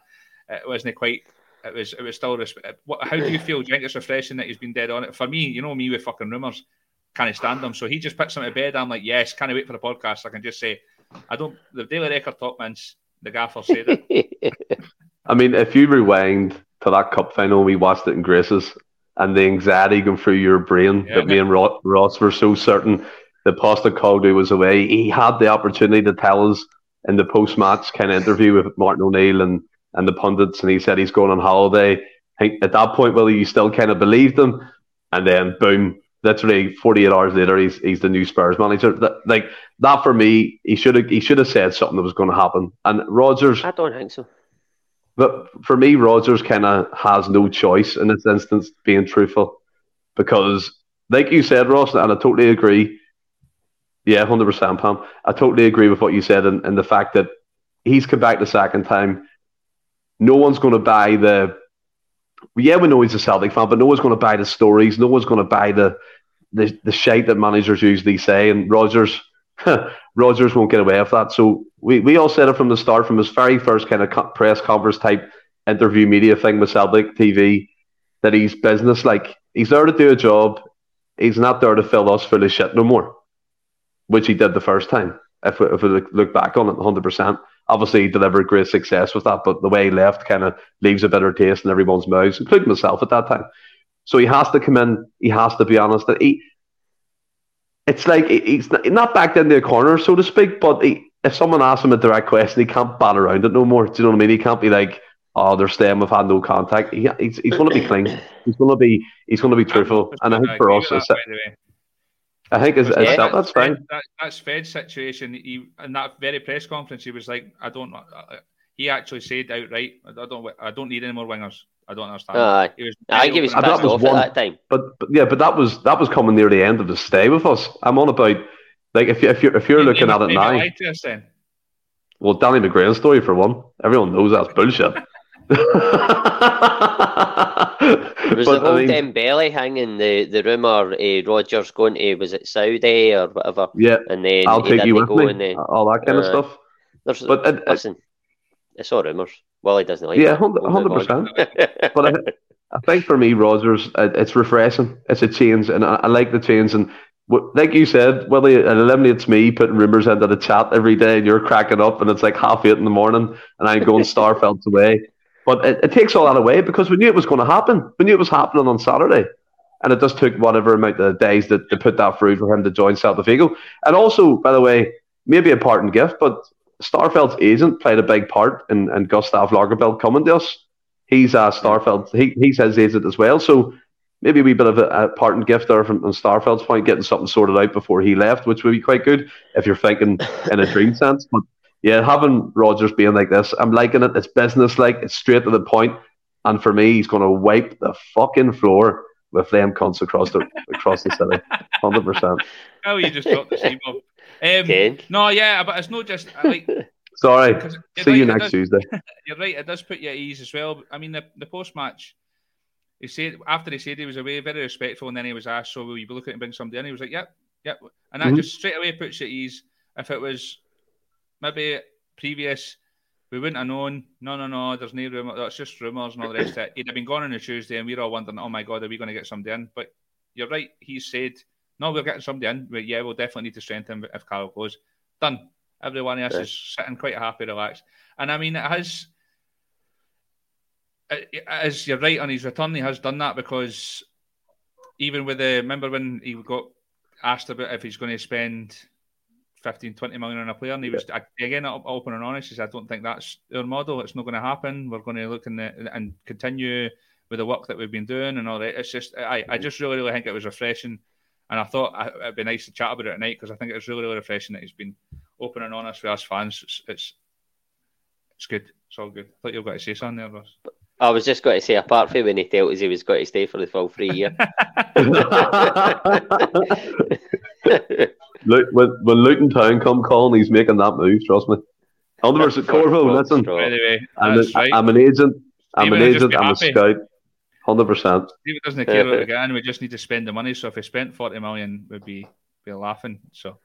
Speaker 1: it wasn't quite. It was. It was still. What, how do you feel? Do you think it's refreshing that he's been dead on it? For me, you know me with fucking rumours, can't stand them. So he just puts him to bed. I'm like, yes, can't wait for the podcast. I can just say, I don't. The Daily Record top man's the gaffer said it.
Speaker 3: I mean, if you rewind to that cup final, we watched it in Graces, and the anxiety going through your brain yeah, that me and Ross were so certain that Postecoglou was away. He had the opportunity to tell us in the post match kind of interview with Martin O'Neill and, and the pundits, and he said he's going on holiday. at that point, Willie, you still kind of believed him, and then boom, literally 48 hours later, he's he's the new Spurs manager. That, like that for me, he should have he should have said something that was going to happen. And Rodgers,
Speaker 2: I don't think so.
Speaker 3: But for me, Rodgers kind of has no choice in this instance, being truthful, because like you said, Ross, and I totally agree. Yeah, hundred percent, Pam. I totally agree with what you said, and, and the fact that he's come back the second time. No one's going to buy the. Yeah, we know he's a Celtic fan, but no one's going to buy the stories. No one's going to buy the the the shite that managers usually say. And Rodgers, Rodgers won't get away with that. So we, we all said it from the start, from his very first kind of press conference type interview media thing with Celtic TV, that he's business. Like he's there to do a job. He's not there to fill us full of shit no more which he did the first time. If we, if we look back on it, 100%. Obviously, he delivered great success with that, but the way he left kind of leaves a bitter taste in everyone's mouths, including myself at that time. So he has to come in. He has to be honest. That he, it's like he's not backed into a corner, so to speak. But he, if someone asks him a direct question, he can't bat around it no more. Do you know what I mean? He can't be like, "Oh, they're staying. We've had no contact." He, he's, he's going to be clean. He's going to be. He's going to be truthful. And I think for us, that, I think it's, it's yeah, that's fine.
Speaker 1: That, that's Fed's situation. He in that very press conference, he was like, "I don't." Uh, he actually said outright, "I don't. I don't need any more wingers." I don't understand.
Speaker 2: Uh, he was I think he was off one, at that time.
Speaker 3: But, but, yeah, but that was that was coming near the end of the stay with us. I'm on about like if you if you're if you're looking at it now. Well, Danny McGrain's story for one. Everyone knows that's bullshit.
Speaker 2: was but, the whole I mean, Dembele hanging the the rumor uh, Rodgers going to was it Saudi or whatever?
Speaker 3: Yeah,
Speaker 2: and then
Speaker 3: I'll take you with me. The, all that kind uh, of stuff.
Speaker 2: There's, but uh, listen, it's all rumors. Well, he doesn't like.
Speaker 3: Yeah, hundred percent. But I, I, think for me, Rodgers, it's refreshing. It's a change, and I, I like the change. And like you said, well, it eliminates me putting rumors into the chat every day, and you're cracking up, and it's like half eight in the morning, and I'm going Starfelt's away. But it, it, takes all that away because we knew it was going to happen. We knew it was happening on Saturday. And it just took whatever amount of days to, to put that through for him to join Celta Vigo. And also, by the way, maybe a parting gift, but Starfelt's agent played a big part in, in Gustaf Lagerbielke coming to us. He's uh, Starfelt. He, he's his agent as well. So maybe a wee bit of a, a parting gift there from, from Starfelt's point, getting something sorted out before he left, which would be quite good if you're thinking in a dream sense. But yeah, having Rodgers being like this, I'm liking it. It's business like, it's straight to the point. And for me, he's going to wipe the fucking floor with them cunts across the across the city, hundred percent.
Speaker 1: Oh, you just dropped the same up. Um, no, yeah, but it's not just like.
Speaker 3: Sorry. See right, you next
Speaker 1: does,
Speaker 3: Tuesday.
Speaker 1: You're right. It does put you at ease as well. I mean, the, the post match, he said after he said he was away, very respectful, and then he was asked, "So will you be looking to bring somebody in?" He was like, "Yep, yep," and that mm-hmm. just straight away puts you at ease. If it was maybe previous we wouldn't have known. No, no, no. There's no rumor. That's just rumors and all the rest of it. He'd have been gone on a Tuesday, and we're all wondering, oh my god, are we going to get somebody in? But you're right. He said, no, we're getting somebody in. But yeah, we'll definitely need to strengthen if Carl goes. Done. Everyone else yeah. is sitting quite happy, relaxed. And I mean, it has. As you're right on his return, he has done that because even with the remember when he got asked about if he's going to spend 15, 20 million on a player. And he was, again, open and honest, he said, I don't think that's our model. It's not going to happen. We're going to look in the, and continue with the work that we've been doing and all that. It's just, I, I mm-hmm. just really, really think it was refreshing. And I thought it'd be nice to chat about it tonight because I think it was really, really refreshing that he's been open and honest with us fans. It's, it's, it's good. It's all good. I thought you were going to say something there, Ross.
Speaker 2: I was just going to say, apart from when he told us he was going to stay for the full three year.
Speaker 3: Look, when, when Luton Town come calling, he's making that move. Trust me. Others at Corvo, listen.
Speaker 1: Anyway,
Speaker 3: I'm, a, right. I'm an agent. I'm an agent. I'm happy. a scout. Hundred percent.
Speaker 1: Steve doesn't care about again. We just need to spend the money. So if we spent forty million, we'd be be laughing. So.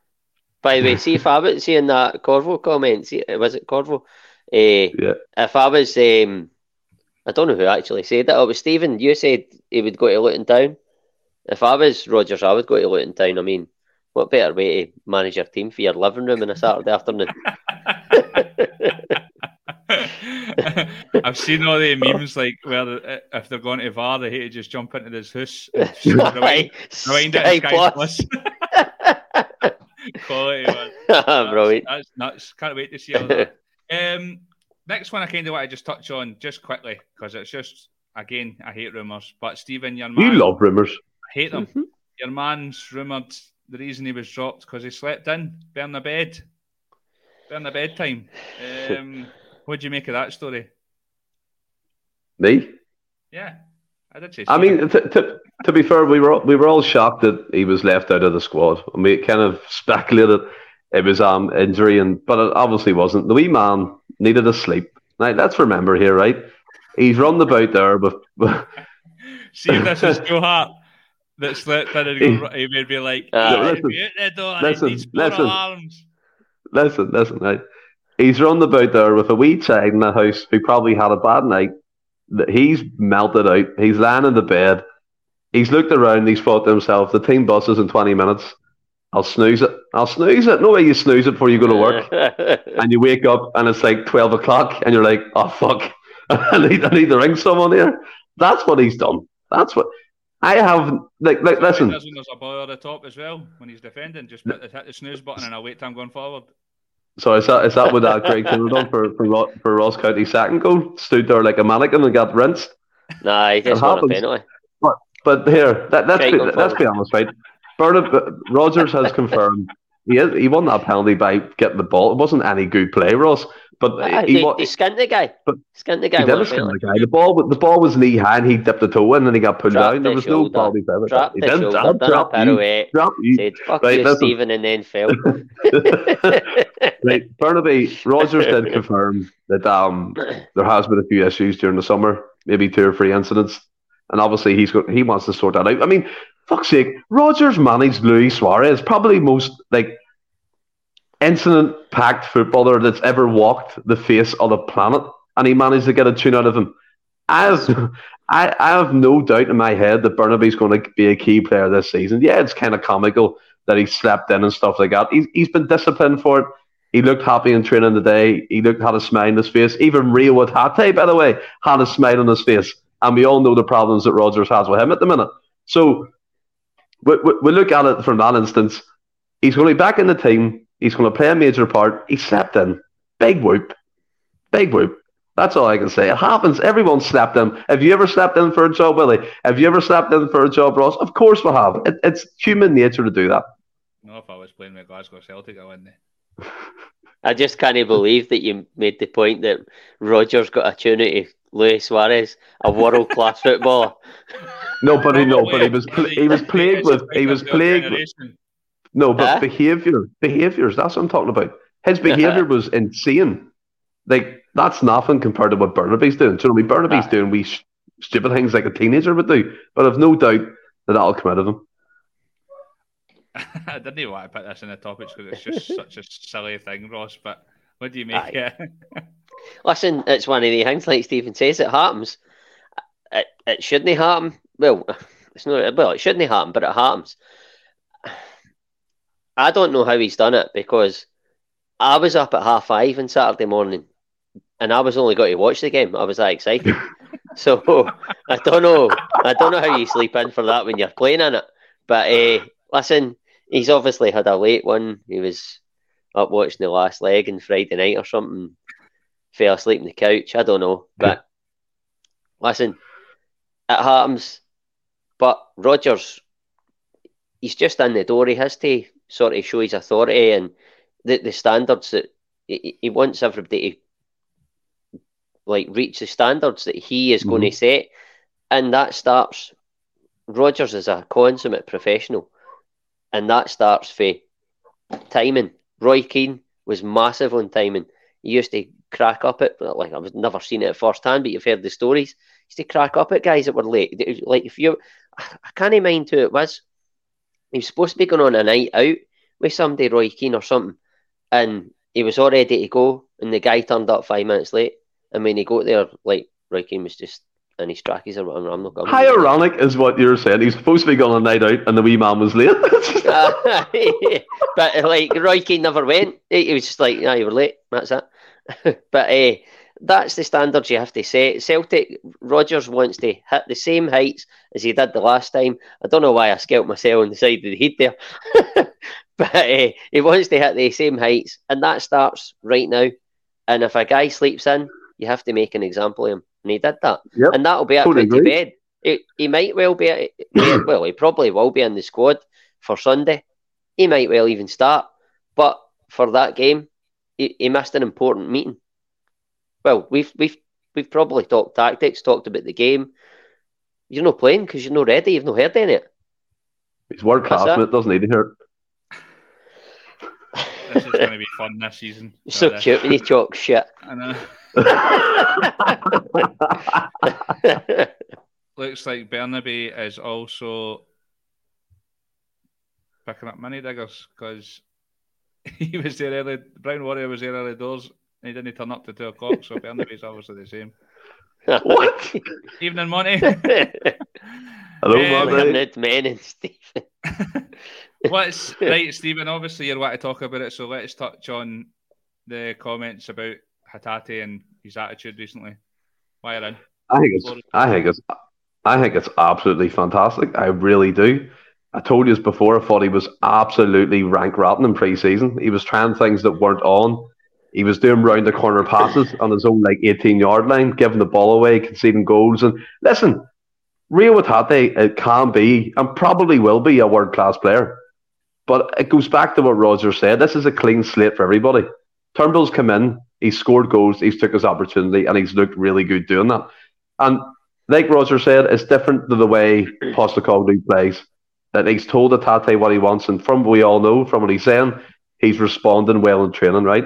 Speaker 2: By the way, see if I was seeing that Corvo comment. See, was it Corvo? Uh,
Speaker 3: yeah.
Speaker 2: If I was, um, I don't know who actually said that. Oh, it was Stephen. You said he would go to Luton Town. If I was Rodgers, I would go to Luton Town. I mean, what better way to manage your team for your living room on a Saturday afternoon?
Speaker 1: I've seen all the memes like where if they're going to VAR, they hate to just jump into this house, rewind, rewind it Sky Plus. Plus. Quality, man. That's,
Speaker 2: Brilliant.
Speaker 1: That's nuts. Can't wait to see all that. Um, next one, I kind of want to just touch on just quickly because it's just again, I hate rumours. But Stephen, your man,
Speaker 3: you love rumours.
Speaker 1: I hate them. Mm-hmm. Your man's rumoured the reason he was dropped because he slept in, burn the bed, burn the bedtime. Um, what do you make of that story?
Speaker 3: Me?
Speaker 1: Yeah, I did say.
Speaker 3: I mean, to, to, to be fair, we were we were all shocked that he was left out of the squad. I mean, it kind of speculated it was um injury, and but it obviously wasn't. The wee man needed a sleep. Now let's remember here, right? He's run about there but
Speaker 1: See if this is too hot that slipped in and he would be like, uh, listen, listen, listen,
Speaker 3: listen, listen, right? He's run about there with a wee child in the house who probably had a bad night. That he's melted out. He's lying in the bed. He's looked around. He's thought to himself, "The team buses in twenty minutes. I'll snooze it. I'll snooze it. No way you snooze it before you go to work. and you wake up and it's like twelve o'clock, and you're like, "Oh fuck, I need, I need to ring someone here." That's what he's done. That's what I have like like listen.
Speaker 1: There's a boy at the top as well when he's defending. Just hit the snooze button and I'll wait till I'm going forward.
Speaker 3: So is that is that what that Greg Taylor done for for, for Ross County second goal? Stood there like a mannequin and got rinsed.
Speaker 2: Nah, he just won a penalty.
Speaker 3: But but here, that, let's be, let's be honest, right? Bernard Rogers has confirmed he is, he won that penalty by getting the ball. It wasn't any good play, Ross. But uh, he,
Speaker 2: he, he skinned the guy. But skinned the guy. He
Speaker 3: did skin the guy. The ball, the ball was knee high, and he dipped the toe in, and he got pulled down. There was shoulder. no body feather.
Speaker 2: Drop he didn't drop, drop, drop you. Drop you. Said, "Fuck right, you, Stephen," and then fell.
Speaker 3: right, Burnaby Rodgers did confirm that um there has been a few issues during the summer, maybe two or three incidents, and obviously he's got he wants to sort that out. I mean, fuck's sake, Rodgers managed Luis Suarez, probably most like incident packed footballer that's ever walked the face of the planet, and he managed to get a tune out of him. As I, I have no doubt in my head that Bernabei's going to be a key player this season. Yeah, it's kind of comical that he slept in and stuff like that. He's, he's been disciplined for it. He looked happy in training today. He looked had a smile on his face. Even Reo Hatate, by the way, had a smile on his face. And we all know the problems that Rodgers has with him at the minute. So we, we, we look at it from that instance. He's going to be back in the team He's going to play a major part. He slept in. Big whoop. Big whoop. That's all I can say. It happens. Everyone slept in. Have you ever slept in for a job, Willie? Have you ever slept in for a job, Ross? Of course we have. It, it's human nature to do that.
Speaker 1: No, if I was playing with Glasgow Celtic, I wouldn't.
Speaker 2: I just can't believe that you made the point that Rodgers got a tune out of Luis Suarez, a world class footballer.
Speaker 3: No, but he no, but he was pl- he was plagued with he was plagued. With, no, but huh? behavior, behaviors. That's what I'm talking about. His behavior was insane. Like that's nothing compared to what Bernabei's doing. So, you know, what I mean, Bernabei's ah. doing we stupid things like a teenager would do, but I've no doubt that that'll come out of him.
Speaker 1: I didn't even want to put this in the topics because it's just such a silly thing, Ross. But what do you make it?
Speaker 2: Listen, it's one of the things, like Stephen says, it happens. It, it shouldn't happen. Well, it's not. Well, it shouldn't happen, but it happens. I don't know how he's done it because I was up at half five on Saturday morning and I was only got to watch the game. I was that excited. so I don't know. I don't know how you sleep in for that when you're playing in it. But uh, listen, he's obviously had a late one. He was up watching the last leg on Friday night or something. Fell asleep on the couch. I don't know. But listen, it happens. But Rodgers, he's just in the door. He has to sort of show his authority and the, the standards that he, he wants everybody to like reach the standards that he is mm-hmm. going to set, and that starts. Rodgers is a consummate professional, and that starts for timing. Roy Keane was massive on timing. He used to crack up at like I've never seen it at first hand, but you've heard the stories. He used to crack up at guys that were late. Like if you, I can't mind who it was. He was supposed to be going on a night out with somebody, Roy Keane or something, and he was all ready to go, and the guy turned up five minutes late. And when he got there, like Roy Keane was just in his trackies or whatever. I'm not going.
Speaker 3: How ironic is what you're saying. He's supposed to be going on a night out, and the wee man was late. uh,
Speaker 2: but like Roy Keane never went. He was just like, "Yeah, you were late." That's it. but uh, that's the standards you have to set. Celtic Rodgers wants to hit the same heights as he did the last time. I don't know why I scalped myself on the side of the heat there, but uh, he wants to hit the same heights, and that starts right now. And if a guy sleeps in, you have to make an example of him, and he did that,
Speaker 3: yep.
Speaker 2: and that'll be totally to bed. He, he might well be, well, he probably will be in the squad for Sunday. He might well even start, but for that game, he, he missed an important meeting. Well, we've we've we've probably talked tactics, talked about the game. You're not playing because you're not ready. You've not heard any. It.
Speaker 3: He's world class, but it doesn't need to hear.
Speaker 1: This is going to be fun this season.
Speaker 2: So cute when you talk shit.
Speaker 1: I know. Looks like Bernabei is also picking up mini diggers because he was there early. Brown Warrior was there early doors and he didn't turn up to two o'clock. So Bernabei's obviously the same.
Speaker 3: what?
Speaker 1: Evening, money.
Speaker 3: Hello, um, Money.
Speaker 2: Men and Stephen.
Speaker 1: What's right, Stephen? Obviously, you want to talk about it, so let's touch on the comments about Hatate and his attitude recently. Why are in?
Speaker 3: I think it's I think it's I think it's absolutely fantastic. I really do. I told you this before. I thought he was absolutely rank rotten in pre-season. He was trying things that weren't on. He was doing round the corner passes on his own like 18 yard line, giving the ball away, conceding goals. And listen, Reo Hatate, it can be and probably will be a world class player. But it goes back to what Roger said. This is a clean slate for everybody. Turnbull's come in, he's scored goals, he's took his opportunity, and he's looked really good doing that. And like Roger said, it's different to the way Postecoglou plays. That he's told Hatate what he wants, and from what we all know, from what he's saying, he's responding well in training, right?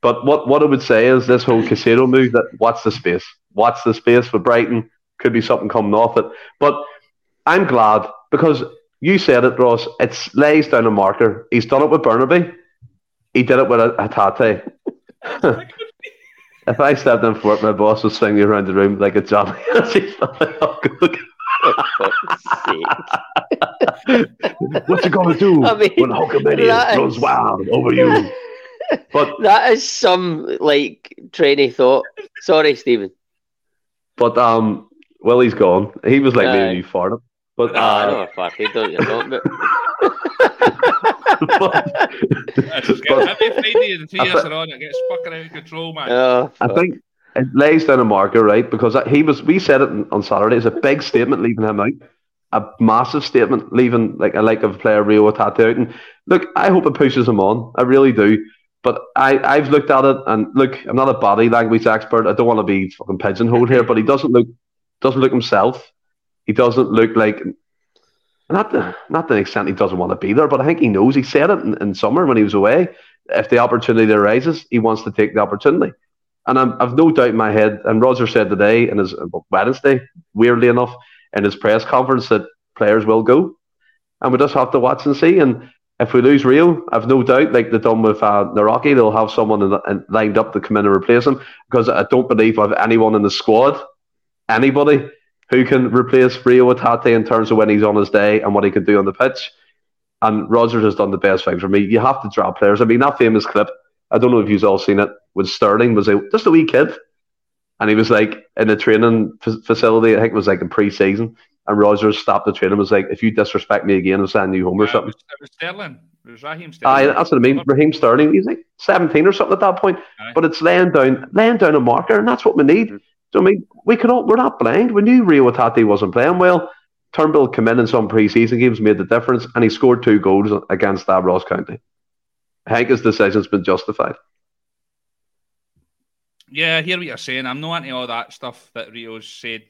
Speaker 3: But what, what I would say is this whole Caicedo move that what's the space? What's the space for Brighton? Could be something coming off it. But I'm glad because you said it, Ross. It lays down a marker. He's done it with Bernabei. He did it with Hatate. if I stepped in for it, my boss would swing me around the room like a Johnny. What's he gonna do I mean, when Hulkamania goes wild over you?
Speaker 2: But that is some like trainee thought. Sorry, Stephen.
Speaker 3: But um, well, he's gone. He was like uh, maybe you farted. But uh,
Speaker 2: I know I farted. Don't you? Don't,
Speaker 1: Every Friday the three years are on, it gets fucking out of control, man.
Speaker 2: Oh,
Speaker 3: I think it lays down a marker, right? Because he was. We said it on Saturday. It's a big statement leaving him out. A massive statement leaving like a like of player Rio Tate out. And look, I hope it pushes him on. I really do. But I, I've looked at it and look, I'm not a body language expert. I don't want to be fucking pigeonholed here, but he doesn't look doesn't look himself. He doesn't look like not the, not the extent he doesn't want to be there, but I think he knows. He said it in, in summer when he was away. If the opportunity arises, he wants to take the opportunity. And I'm, I've no doubt in my head, and Roger said today in his Wednesday, weirdly enough, in his press conference that players will go. And we just have to watch and see. And if we lose Rio, I've no doubt, like they've done with uh, Nawrocki, they'll have someone in, in, lined up to come in and replace him because I don't believe have anyone in the squad, anybody, who can replace Rio Tate in terms of when he's on his day and what he can do on the pitch. And Rodgers has done the best thing for me. You have to drop players. I mean, that famous clip, I don't know if you've all seen it, with Sterling was a, just a wee kid. And he was like in a training f- facility, I think it was like in pre season. And Rodgers stopped the training and was like, if you disrespect me again, I'll send you home or
Speaker 1: Yeah,
Speaker 3: something.
Speaker 1: it was Sterling. It was Raheem
Speaker 3: Aye, that's what I mean. Raheem Sterling, he's like 17 or something at that point.
Speaker 1: Aye.
Speaker 3: But it's laying down laying down a marker, and that's what we need. Mm-hmm. So I mean, we can all, we're not blind. We knew Rio Tate wasn't playing well. Turnbull came in in some pre-season games, made the difference, and he scored two goals against that Ross County. I think his decision's been justified.
Speaker 1: Yeah, I hear what you're saying. I'm not into all that stuff that Rio's said,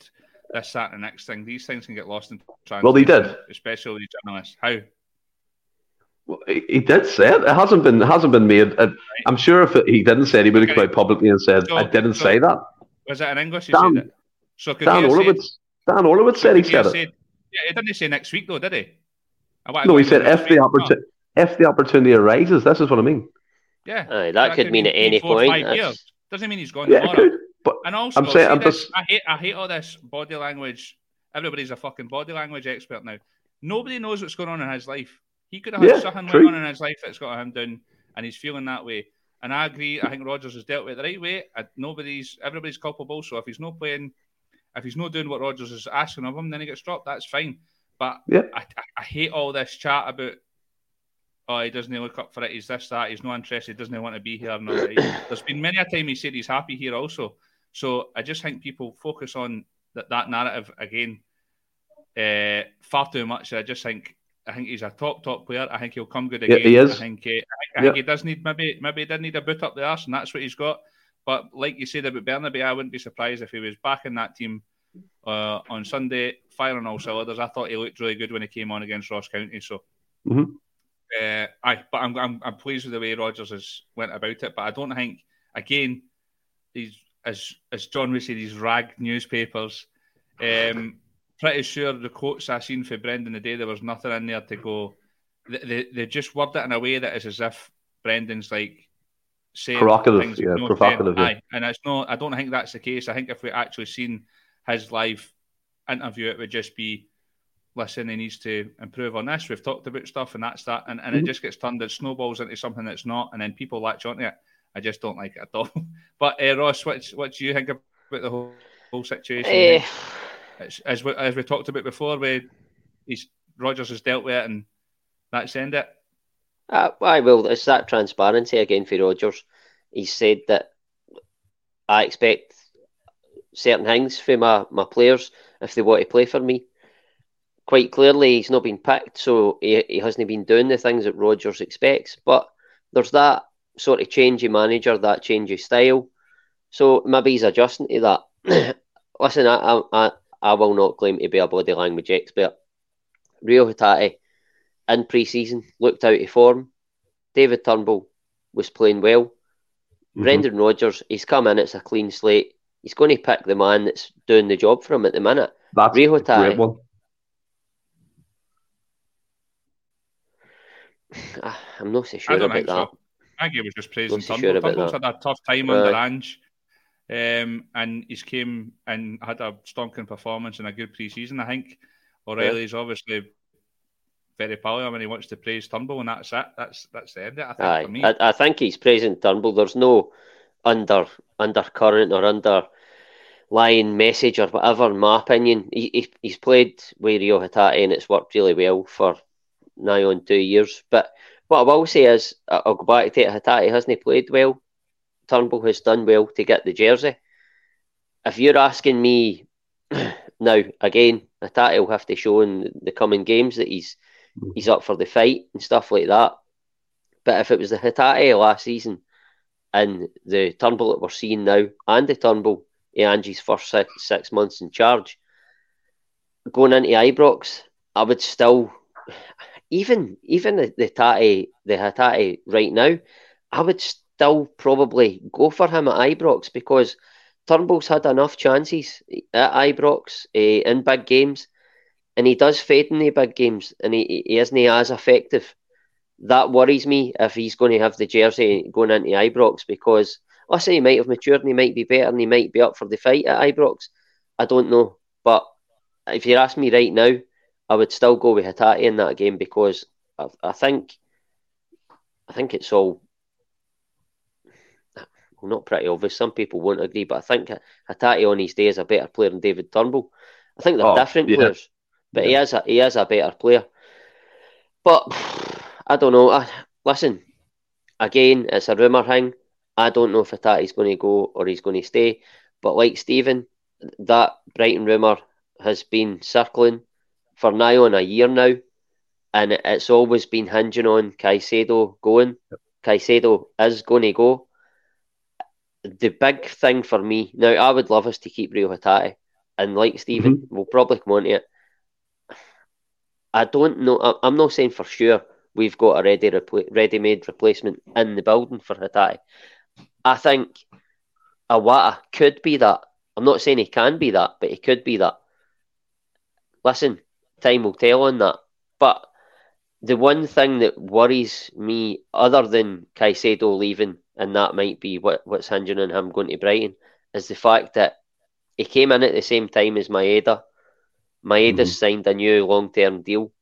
Speaker 1: this, that, and the next thing. These things can get lost in translation.
Speaker 3: Well, he did.
Speaker 1: Especially with journalists. How?
Speaker 3: Well, he, he did say it. It hasn't been it hasn't been made. Uh, I'm sure if it, he didn't say it, he would have come out publicly and said,
Speaker 1: So-
Speaker 3: "I didn't
Speaker 1: so-
Speaker 3: say that."
Speaker 1: Was it in English he
Speaker 3: Dan-
Speaker 1: said it? So
Speaker 3: Dan
Speaker 1: he have said,
Speaker 3: Orlowitz, Dan Orlowitz said he
Speaker 1: could
Speaker 3: said it.
Speaker 1: said- Yeah, he didn't say next week though, did he? I want to
Speaker 3: No, he said if the opportunity if the opportunity arises. This is what I mean.
Speaker 1: Yeah.
Speaker 2: Aye, that could mean at any
Speaker 1: four,
Speaker 2: point.
Speaker 1: Five
Speaker 2: That's-
Speaker 1: years. Doesn't mean he's gone
Speaker 3: Yeah, it
Speaker 1: tomorrow.
Speaker 3: But
Speaker 1: And also,
Speaker 3: I'm saying- I'm
Speaker 1: this,
Speaker 3: just-
Speaker 1: I hate, I hate all this body language. Everybody's a fucking body language expert now. Nobody knows what's going on in his life. He could have had
Speaker 3: Yeah,
Speaker 1: something
Speaker 3: true.
Speaker 1: going on in his life that's got him down, and he's feeling that way. And I agree. I think Rodgers has dealt with it the right way. Nobody's, everybody's culpable. So if he's not playing, if he's not doing what Rodgers is asking of him, then he gets dropped. That's fine. But
Speaker 3: Yeah.
Speaker 1: I, I, hate all this chat about. Oh, he doesn't look up for it. He's this, that. He's not interested. Doesn't want to be here. All that. There's been many a time he said he's happy here also. So I just think people focus on that, that narrative again uh, far too much. I just think I think he's a top top player. I think he'll come good
Speaker 3: Yeah,
Speaker 1: again.
Speaker 3: he is.
Speaker 1: I think, uh, I, think, I
Speaker 3: Yeah.
Speaker 1: think he does need maybe maybe he did need a boot up the arse, and that's what he's got. But like you said about Bernabei, I wouldn't be surprised if he was back in that team uh, on Sunday, firing all cylinders. I thought he looked really good when he came on against Ross County. So.
Speaker 3: Mhm.
Speaker 1: Uh, aye, but I'm, I'm I'm pleased with the way Rodgers has went about it. But I don't think again he's as as John would say these rag newspapers. Um, pretty sure the quotes I seen for Brendan the day there was nothing in there to go. They, they, they just word it in a way that is as if Brendan's like saying
Speaker 3: Provocative, yeah,
Speaker 1: no
Speaker 3: provocative, yeah.
Speaker 1: Aye, and it's not. I don't think that's the case. I think if we actually seen his live interview, it would just be. Listen, he needs to improve on this. We've talked about stuff, and that's that, and, and
Speaker 3: Mhm.
Speaker 1: it just gets turned. It snowballs into something that's not, and then people latch onto it. I just don't like it at all. But uh, Ross, what what do you think about the whole, whole situation? It's- as we, as we talked about before, where he's Rodgers has dealt with it, and that's end it.
Speaker 2: Uh, aye, well, it's that transparency again for Rodgers. He said that I expect certain things from my, my players if they want to play for me. Quite clearly, he's not been picked, so he, he hasn't been doing the things that Rodgers expects. But there's that sort of change your manager, that change of style. So maybe he's adjusting to that. Listen, I, I, I, I will not claim to be a body language expert. Reo Hatate in pre-season looked out of form. David Turnbull was playing well.
Speaker 3: Mhm.
Speaker 2: Brendan Rodgers, he's come in, it's a clean slate. He's going to pick the man that's doing the job for him at the minute.
Speaker 3: That's
Speaker 2: Rio
Speaker 3: a great one.
Speaker 2: Ah, I'm not so
Speaker 1: I
Speaker 2: sure
Speaker 1: don't
Speaker 2: about
Speaker 1: think
Speaker 2: that.
Speaker 1: So. I think he was just praising Turnbull.
Speaker 2: sure
Speaker 1: Turnbull's
Speaker 2: that.
Speaker 1: had a tough time
Speaker 2: Aye.
Speaker 1: under Ange, um, and he's came and had a stonking performance and a good pre-season. I think O'Reilly's obviously very powerful when he wants to praise Turnbull, and that's it. That's that's the end of it. I think
Speaker 2: Aye,
Speaker 1: for me.
Speaker 2: I, I think he's praising Turnbull. There's no under undercurrent or under underlying message or whatever. In my opinion, he, he he's played with Reo Hatate and it's worked really well for nigh on two years. But what I will say is, I'll go back to it. Hatate hasn't played well. Turnbull has done well to get the jersey. If you're asking me now, again, Hatate will have to show in the coming games that he's he's up for the fight and stuff like that. But if it was the Hatate last season and the Turnbull that we're seeing now, and the Turnbull in Ange's first six, six months in charge, going into Ibrox, I would still, even even the, the Tati, the Hatate right now, I would still probably go for him at Ibrox because Turnbull's had enough chances at Ibrox uh, in big games, and he does fade in the big games, and he, he isn't as effective. That worries me if he's going to have the jersey going into Ibrox because I say he might have matured and he might be better and he might be up for the fight at Ibrox. I don't know, but if you ask me right now, I would still go with Hatate in that game because I, I think I think it's all well, not pretty obvious. Some people won't agree, but I think Hatate on his day is a better player than David Turnbull. I think they're oh, different yeah. players, but yeah. he is a, he is a better player. But I don't know. I, listen, again, it's a rumour thing. I don't know if Hatate's going to go or he's going to stay. But like Stephen, that Brighton rumour has been circling for now on a year now, and it's always been hinging on Caicedo going. Yep. Caicedo is going to go. The big thing for me now, I would love us to keep Reo Hatate, and like Stephen, mm-hmm. we'll probably come on to it. I don't know. I'm not saying for sure we've got a ready repla- ready-made replacement in the building for Hatate. I think Iwata could be that. I'm not saying he can be that, but he could be that listen, time will tell on that. But the one thing that worries me, other than Caicedo leaving, and that might be what, what's hinging on him going to Brighton, is the fact that he came in at the same time as Maeda. Maeda's mm-hmm. signed a new long term deal.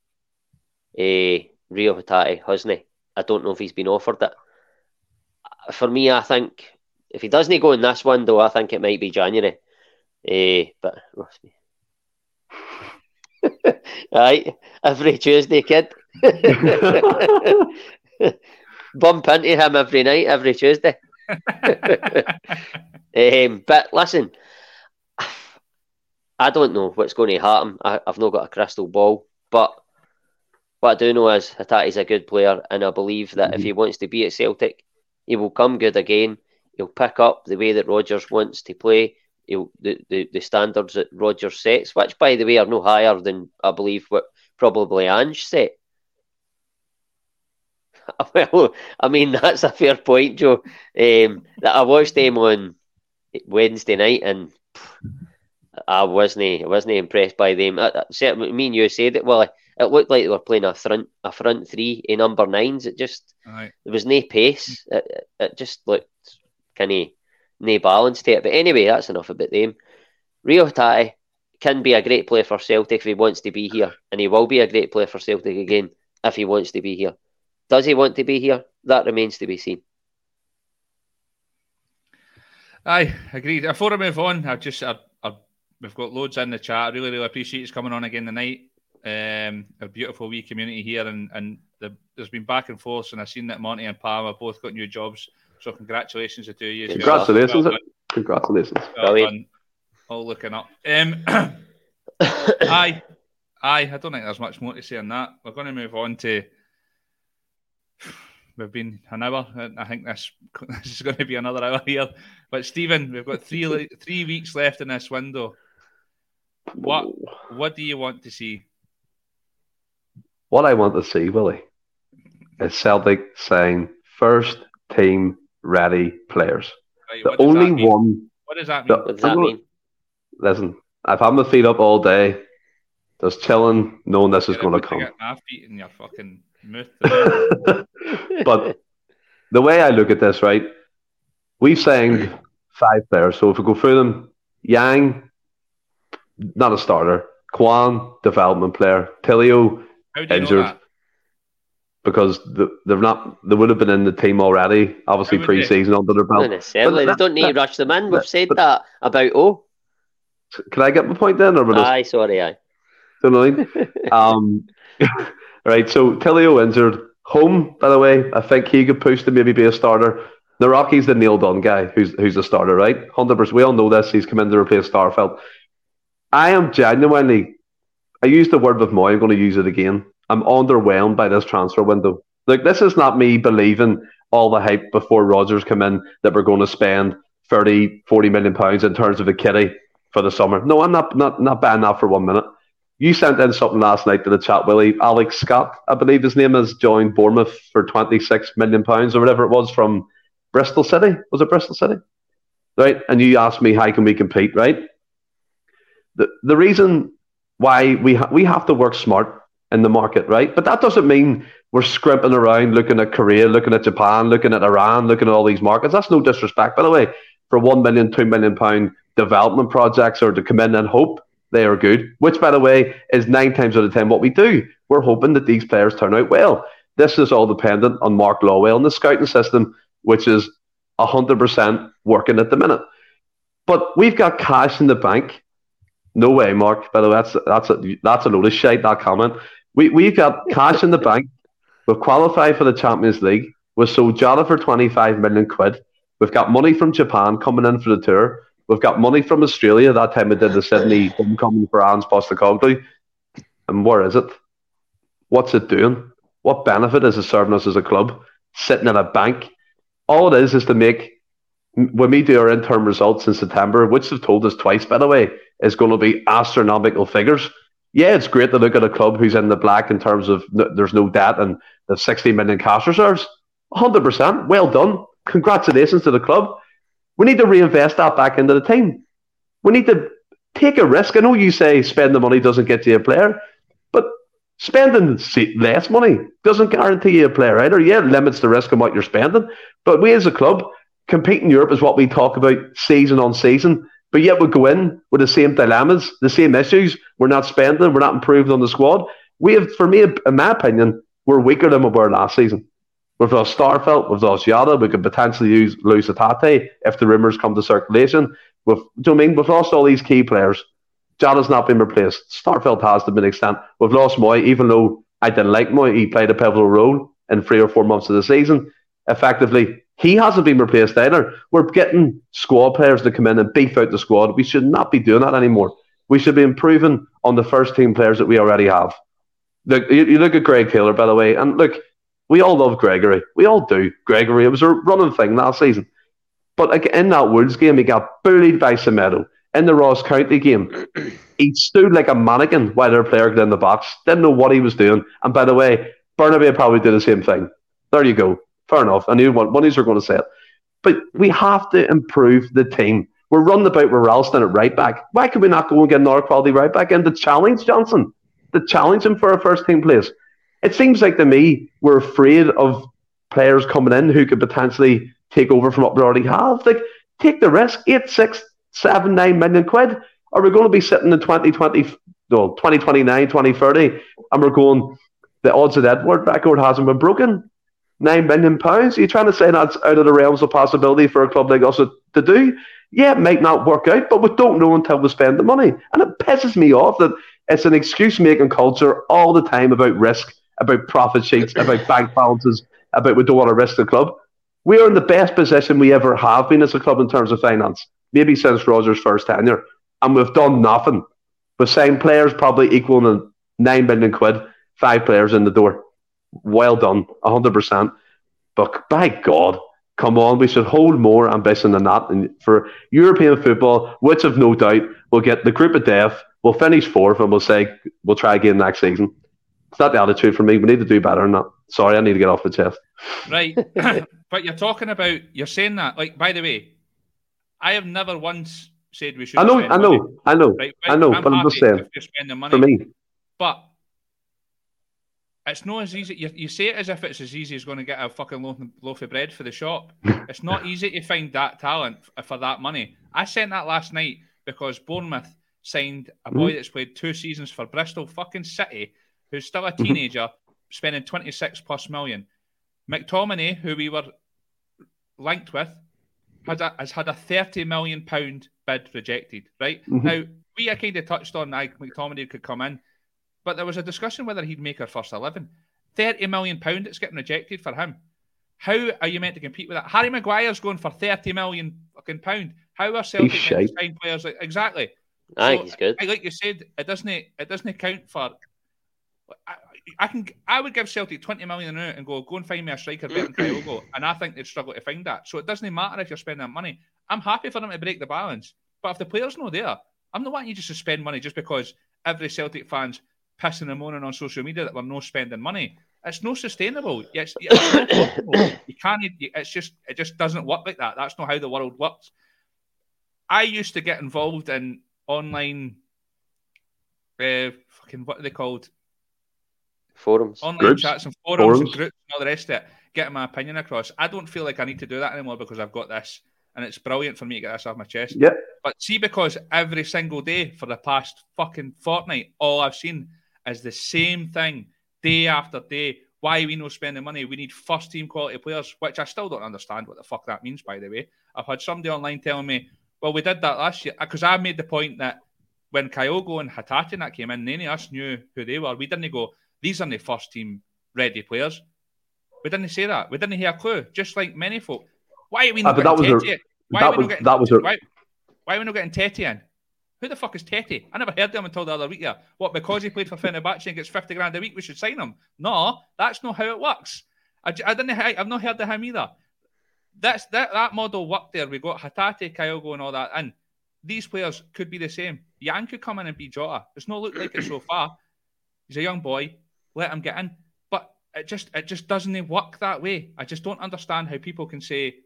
Speaker 2: Uh, Reo Hatate, hasn't he? I don't know if he's been offered it. For me, I think if he doesn't go in this window, I think it might be January. Uh, but Right, every Tuesday, kid. Bump into him every night, every Tuesday. um, but listen, I don't know what's going to happen. I, have not got a crystal ball, but what I do know is Hatate's a good player, and I believe that mm-hmm. if he wants to be at Celtic, he will come good again. He'll pick up the way that Rodgers wants to play the, the, the standards that Roger sets, which, by the way, are no higher than I believe what probably Ange set. Well, I mean that's a fair point, Joe. Um, I watched them on Wednesday night, and I wasn't I wasn't impressed by them. I, I, me and you said it. Well, it looked like they were playing a front a front three in number nines. It just right. there was no pace. It, it just looked kind of no balance to it. But anyway, that's enough about them. Reo Hatate can be a great player for Celtic if he wants to be here, and he will be a great player for Celtic again if he wants to be here. Does he want to be here? That remains to be seen.
Speaker 1: Aye, agreed. Before I move on, I've just I, I, we've got loads in the chat. I really, really appreciate you coming on again tonight. Um, a beautiful wee community here, and and the, there's been back and forth, and I've seen that Monty and have both got new jobs. So congratulations to you.
Speaker 3: Congratulations. Well congratulations.
Speaker 1: Well All looking up. Um, aye. Aye, I don't think there's much more to say on that. We're going to move on to. We've been an hour. I think this this is going to be another hour here. But Stephen, we've got three three weeks left in this window. What what do you want to see?
Speaker 3: What I want to see, Willie, is Celtic saying first team ready players. Right, the only one.
Speaker 1: What does that mean? The,
Speaker 2: what does that mean?
Speaker 3: Listen, I've had my feet up all day, just chilling, knowing this is going to come.
Speaker 1: my feet in your fucking mouth.
Speaker 3: but the way I look at this, right, we've signed five players. So if we go through them, Yang, not a starter. Kwon, development player. Tilio, injured because the, they've not they would have been in the team already. Obviously, pre-season under their belt.
Speaker 2: necessarily, they don't need to rush them in. We've said that about oh.
Speaker 3: Can I get my point then? Or
Speaker 2: aye, sorry, aye.
Speaker 3: So annoying. um, right. So Tilio injured, Holm, by the way, I think he could push to maybe be a starter. Nawrocki's the Neil Dunn guy who's who's a starter, right? 100%. We all know this. He's come in to replace Starfelt. I am genuinely, I used the word with Mooy, I'm going to use it again. I'm underwhelmed by this transfer window. Like, this is not me believing all the hype before Rodgers come in that we're going to spend 30, 40 million pounds in terms of a kitty for the summer. No, I'm not, not, not buying that for one minute. You sent in something last night to the chat, Willie. Alex Scott, I believe his name is, joined Bournemouth for 26 million pounds or whatever it was from Bristol City. Was it Bristol City? Right. And you asked me, how can we compete, right? The, the reason why we, ha- we have to work smart in the market, right? But that doesn't mean we're scrimping around looking at Korea, looking at Japan, looking at Iran, looking at all these markets. That's no disrespect, by the way. For one million, two million pound development projects or to come in and hope they are good, which, by the way, is nine times out of ten what we do. We're hoping that these players turn out well. This is all dependent on Mark Lawwell and the scouting system, which is 100% working at the minute. But we've got cash in the bank. No way, Mark. By the way, that's that's a, that's a load of shite, that comment. We, we've got cash in the bank. We've qualified for the Champions League. We've sold Jota for 25 million quid. We've got money from Japan coming in for the tour. We've got money from Australia. That time we did the Sydney homecoming for Ange Postecoglou. And where is it? What's it doing? What benefit is it serving us as a club? Sitting in a bank. All it is is to make, when we do our interim results in September, which they've told us twice, by the way, is going to be astronomical figures. Yeah, it's great to look at a club who's in the black in terms of there's no debt and the 60 million cash reserves. 100%. Well done. Congratulations to the club. We need to reinvest that back into the team. We need to take a risk. I know you say spend the money doesn't get you a player, but spending less money doesn't guarantee you a player either. Yeah, it limits the risk of what you're spending. But we as a club, compete in Europe is what we talk about season on season. But yet we go in with the same dilemmas, the same issues. We're not spending, we're not improving on the squad. We have, for me, in my opinion, we're weaker than we were last season. We've lost Starfelt, we've lost Jota, we could potentially use lose Hatate if the rumours come to circulation. We've, do you know I mean? We've lost all these key players. Jota's not been replaced. Starfelt has to an extent. We've lost Mooy, even though I didn't like Mooy. He played a pivotal role in three or four months of the season. Effectively, he hasn't been replaced either. We're getting squad players to come in and beef out the squad. We should not be doing that anymore. We should be improving on the first team players that we already have. Look, you, you look at Greg Taylor, by the way, and look, we all love Gregory. We all do. Gregory, it was a running thing last season. But in that Wolves game, he got bullied by Semedo. In the Ross County game, he stood like a mannequin while their player got in the box. Didn't know what he was doing. And by the way, Bernabei probably did the same thing. There you go. Fair enough. I knew what you were going to say it. But we have to improve the team. We're running about with Ralston at right back. Why could we not go and get another quality right back and to challenge Johnston? To challenge him for a first team place? It seems like to me we're afraid of players coming in who could potentially take over from what we already have. Like, take the risk. Eight, six, seven, nine million quid. Are we going to be sitting in 2020, no, 2029, 2030, and we're going, the odds of Edouard record hasn't been broken? Nine million pounds? Are you trying to say that's out of the realms of possibility for a club like us to do? Yeah, it might not work out, but we don't know until we spend the money. And it pisses me off that it's an excuse making culture all the time about risk, about profit sheets, about bank balances, about we don't want to risk the club. We are in the best position we ever have been as a club in terms of finance, maybe since Rodgers' first tenure. And we've done nothing. We've signed players probably equaling 9 million quid, five players in the door well done, 100%. But by God, come on, we should hold more ambition than that. And for European football, which I've no doubt will get the group of death, we'll finish fourth and we'll say we'll try again next season. It's not the attitude for me. We need to do better than that. Sorry, I need to get off the chest.
Speaker 1: Right. but you're talking about, you're saying that, like, by the way, I have never once said we should.
Speaker 3: I know, I know, money. I know, right? I know, I'm but I'm just saying. For me.
Speaker 1: But it's not as easy. You, you say it as if it's as easy as going to get a fucking loaf, loaf of bread for the shop. it's not easy to find that talent for that money. I sent that last night because Bournemouth signed a boy mm-hmm. that's played two seasons for Bristol fucking City, who's still a mm-hmm. teenager, spending 26 plus million. McTominay, who we were linked with, has, a, has had a 30 million pound bid rejected, right? Mm-hmm. Now, we are kind of touched on like McTominay could come in. But there was a discussion whether he'd make our first 11. £30 million, it's getting rejected for him. How are you meant to compete with that? Harry Maguire's going for 30 million fucking pound. How are Celtic meant to sign players like exactly?
Speaker 2: I think he's good.
Speaker 1: Like you said, it doesn't it doesn't count for I, I can I would give Celtic 20 million out and go, go and find me a striker better than Kyogo. And I think they'd struggle to find that. So it doesn't matter if you're spending that money. I'm happy for them to break the balance. But if the player's not there, I'm not wanting you just to spend money just because every Celtic fan's pissing and moaning on social media that we're not spending money. It's no sustainable. It's, it's not you can't. It's just it just doesn't work like that. That's not how the world works. I used to get involved in online, uh, fucking what are they called?
Speaker 2: Forums,
Speaker 1: online groups. chats, and forums, forums, and groups, and all the rest of it. Getting my opinion across. I don't feel like I need to do that anymore because I've got this and it's brilliant for me to get this off my chest.
Speaker 3: Yeah.
Speaker 1: But see, because every single day for the past fucking fortnight, all I've seen is the same thing day after day. Why we no spending money? We need first team quality players, which I still don't understand what the fuck that means. By the way, I've had somebody online telling me, "Well, we did that last year," because I made the point that when Kyogo and Hatate that came in, none of us knew who they were. We didn't go, "These are the first team ready players." We didn't say that. We didn't hear a clue. Just like many folk, why are we not uh, getting Tete? A, why are we not getting, that a, why, why are we not getting Tete in? Who the fuck is Tete? I never heard of him until the other week. Yeah, what because he played for Fenerbahce and gets fifty grand a week, we should sign him? No, that's not how it works. I, I didn't. I've not heard of him either. That's that that model worked there. We got Hatate, Kyogo, and all that, and these players could be the same. Yang could come in and be Jota. It's not looked like it so far. He's a young boy. Let him get in. But it just it just doesn't work that way. I just don't understand how people can say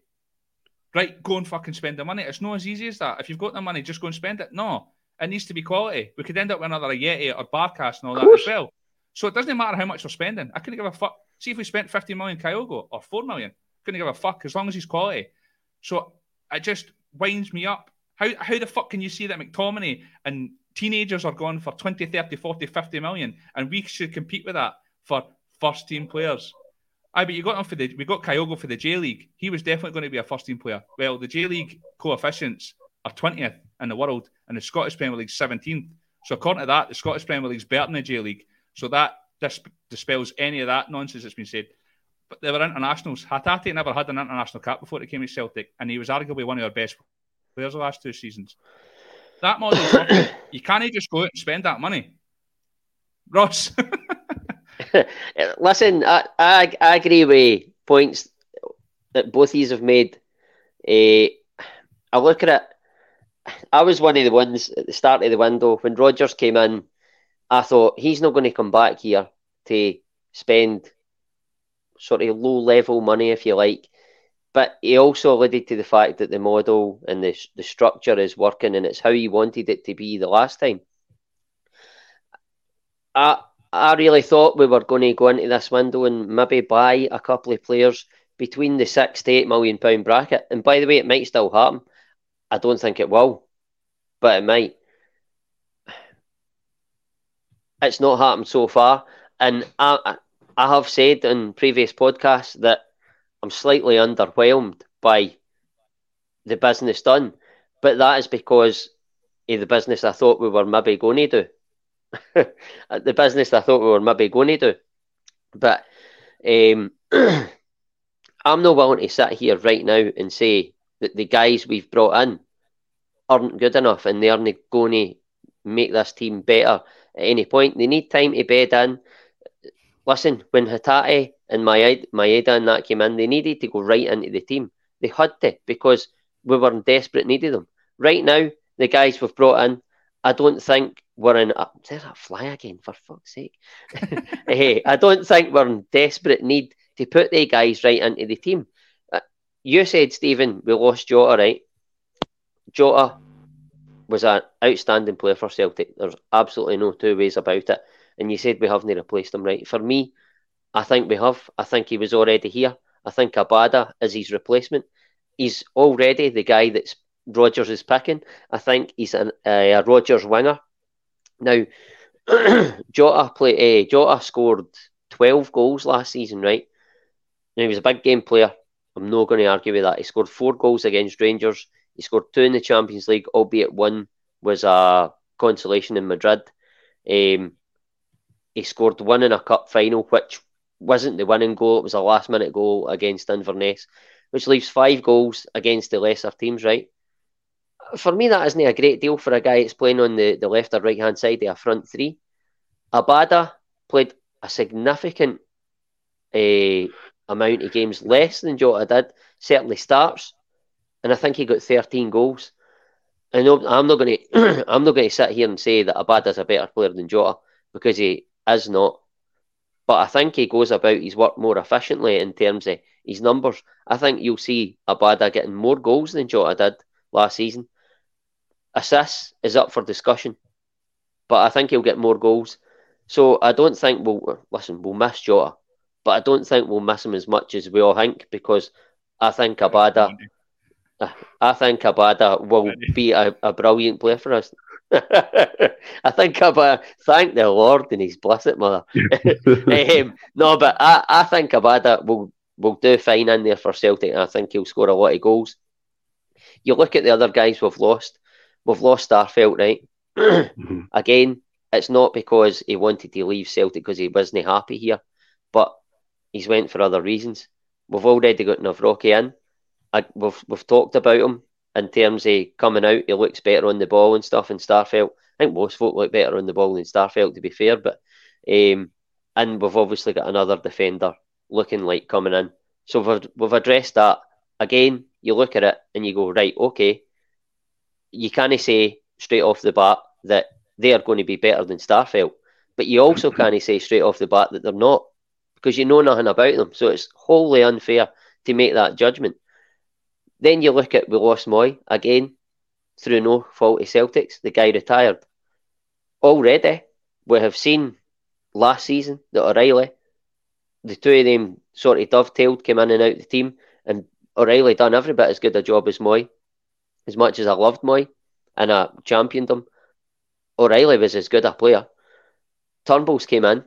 Speaker 1: right, go and fucking spend the money. It's not as easy as that. If you've got the money, just go and spend it. No, it needs to be quality. We could end up with another Ajeti or Barkas and all that as well. So it doesn't matter how much we're spending. I couldn't give a fuck. See if we spent 50 million Kyogo or 4 million. Couldn't give a fuck as long as he's quality. So it just winds me up. How, how the fuck can you see that McTominay and teenagers are going for 20, 30, 40, 50 million and we should compete with that for first team players? I but you got him for the we got Kyogo for the J League. He was definitely going to be a first team player. Well, the J League coefficients are twentieth in the world, and the Scottish Premier League seventeenth. So according to that, the Scottish Premier League's better than the J League. So that dis- dispels any of that nonsense that's been said. But they were internationals. Hatate never had an international cap before he came to Celtic, and he was arguably one of our best players the last two seasons. That model, you can't just go out and spend that money. Ross.
Speaker 2: Listen, I, I, I agree with points that both you have made. Uh, I look at it. I was one of the ones at the start of the window when Rodgers came in. I thought he's not going to come back here to spend sort of low level money, if you like. But he also alluded to the fact that the model and the the structure is working, and it's how he wanted it to be the last time. I I really thought we were going to go into this window and maybe buy a couple of players between the six to eight million pound bracket. And by the way, it might still happen. I don't think it will, but it might. It's not happened so far, and I I have said in previous podcasts that I'm slightly underwhelmed by the business done, but that is because of the business I thought we were maybe going to do. the business I thought we were maybe going to do. But um, I'm not willing to sit here right now and say that the guys we've brought in aren't good enough and they aren't going to make this team better at any point. They need time to bed in. Listen, when Hatate and Maeda and that came in, they needed to go right into the team. They had to because we were in desperate need of them. Right now, the guys we've brought in, I don't think we're in. Uh, there's a fly again, for fuck's sake. hey, I don't think we're in desperate need to put the guys right into the team. Uh, you said, Stephen, we lost Jota, right? Jota was an outstanding player for Celtic. There's absolutely no two ways about it. And you said we haven't replaced him, right? For me, I think we have. I think he was already here. I think Abada is his replacement. He's already the guy that's Rodgers is picking. I think he's an, uh, a Rodgers winger. Now, Jota play. Uh, Jota scored twelve goals last season, right? Now he was a big game player. I'm not going to argue with that. He scored four goals against Rangers. He scored two in the Champions League, albeit one was a consolation in Madrid. Um, he scored one in a cup final, which wasn't the winning goal. It was a last minute goal against Inverness, which leaves five goals against the lesser teams, right? For me, that isn't a great deal for a guy that's playing on the, the left or right hand side of a front three. Abada played a significant uh, amount of games less than Jota did, certainly starts, and I think he got 13 goals. I know I'm not going to I'm not going to sit here and say that Abada's a better player than Jota because he is not. But I think he goes about his work more efficiently in terms of his numbers. I think you'll see Abada getting more goals than Jota did last season. Assists is up for discussion, but I think he'll get more goals. So I don't think we'll listen. We'll miss Jota, but I don't think we'll miss him as much as we all think because I think Abada I think Abada will be a, a brilliant player for us. I think Abada, thank the Lord and His blessed mother. um, no, but I, I think Abada will, will do fine in there for Celtic and I think he'll score a lot of goals. You look at the other guys we've lost. We've lost Starfelt, right? mm-hmm. Again, it's not because he wanted to leave Celtic because he wasn't happy here, but he's went for other reasons. We've already got Nawrocki in. I, we've we've talked about him in terms of coming out. He looks better on the ball and stuff. In Starfelt, I think most folk look better on the ball than Starfelt, to be fair. But um, and we've obviously got another defender looking like coming in. So we've we've addressed that again. You look at it and you go right, okay. You can't say straight off the bat that they are going to be better than Starfelt, but you also can't say straight off the bat that they're not because you know nothing about them. So it's wholly unfair to make that judgment. Then you look at we lost Mooy again through no fault of Celtics. The guy retired. Already, we have seen last season that O'Riley, the two of them sort of dovetailed, came in and out of the team, and O'Riley done every bit as good a job as Mooy. As much as I loved Mooy and I championed him, O'Riley was as good a player. Turnbull's came in.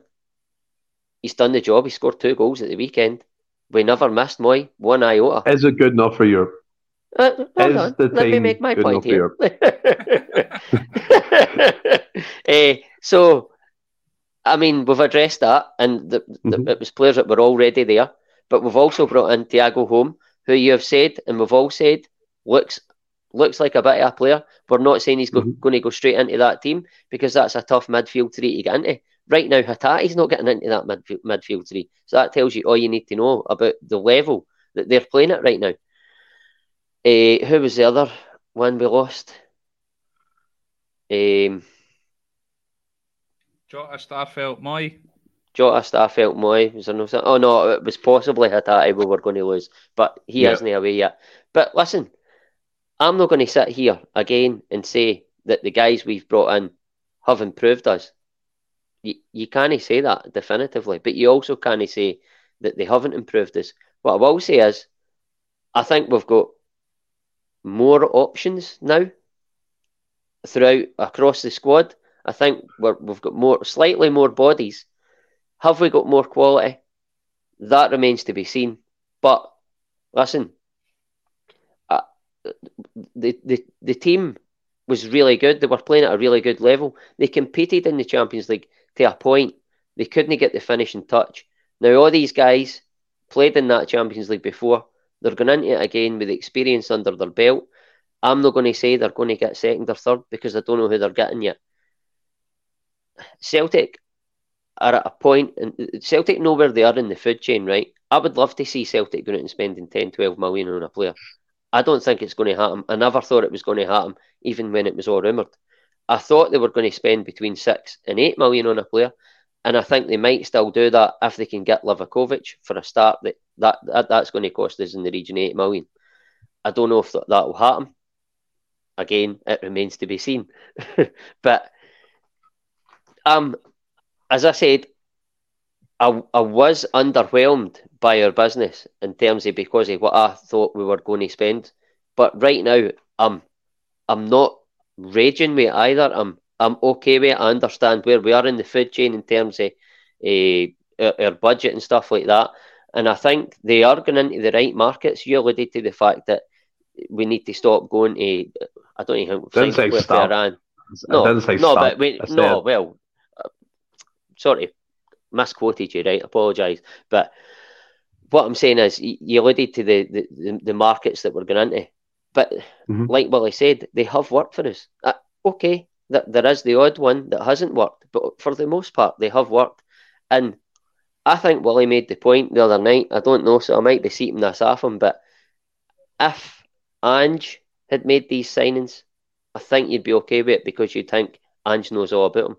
Speaker 2: He's done the job. He scored two goals at the weekend. We never missed Mooy one iota.
Speaker 3: Is it good enough for Europe?
Speaker 2: Uh, hold on. Let me make my point here. uh, so, I mean, we've addressed that, and the, the, mm-hmm. it was players that were already there. But we've also brought in Thiago Holm, who you have said, and we've all said, looks looks like a bit of a player. We're not saying he's mm-hmm. going to go straight into that team because that's a tough midfield three to get into. Right now, Hatate's not getting into that midfield, midfield three. So that tells you all you need to know about the level that they're playing at right now. Uh, who was the other one we lost? Um,
Speaker 1: Jota Starfelt Mooy.
Speaker 2: Jota Starfelt Mooy. Was there no? Oh no, it was possibly Hatate we were going to lose, but he yeah. isn't away yet. But listen, I'm not going to sit here again and say that the guys we've brought in have improved us. You, you can't say that definitively, but you also can't say that they haven't improved us. What I will say is, I think we've got more options now throughout across the squad. I think we have got more, slightly more bodies. Have we got more quality? That remains to be seen. But listen, the the the team was really good. They were playing at a really good level. They competed in the Champions League to a point. They couldn't get the finishing touch. Now all these guys played in that Champions League before. They're going into it again with experience under their belt. I'm not going to say they're going to get second or third because I don't know who they're getting yet. Celtic are at a point, and uh, Celtic know where they are in the food chain, right? I would love to see Celtic going out and spending 10, 12 million on a player. I don't think it's going to happen. I never thought it was going to happen, even when it was all rumoured. I thought they were going to spend between six and eight million on a player, and I think they might still do that if they can get Livakovic for a start. That, that, that that's going to cost us in the region eight million. I don't know if that, that will happen. Again, it remains to be seen. but um, as I said, I, I was underwhelmed by our business in terms of because of what I thought we were going to spend. But right now, I'm I'm not raging with either. I'm I'm okay with it. I understand where we are in the food chain in terms of uh, our, our, budget and stuff like that. And I think they are going into the right markets. You alluded to the fact that we need to stop going to. I don't even
Speaker 3: think with
Speaker 2: Iran. No, no, but we, no. Well, uh, sorry, misquoted you, right? Apologise. But what I'm saying is, you alluded to the, the, the markets that we're going into. But mm-hmm. like Willie said, they have worked for us. Uh, okay, that there is the odd one that hasn't worked, but for the most part, they have worked. And I think Willie made the point the other night. I don't know, so I might be seeping this off him. But if Ange had made these signings, I think you'd be okay with it because you'd think Ange knows all about him.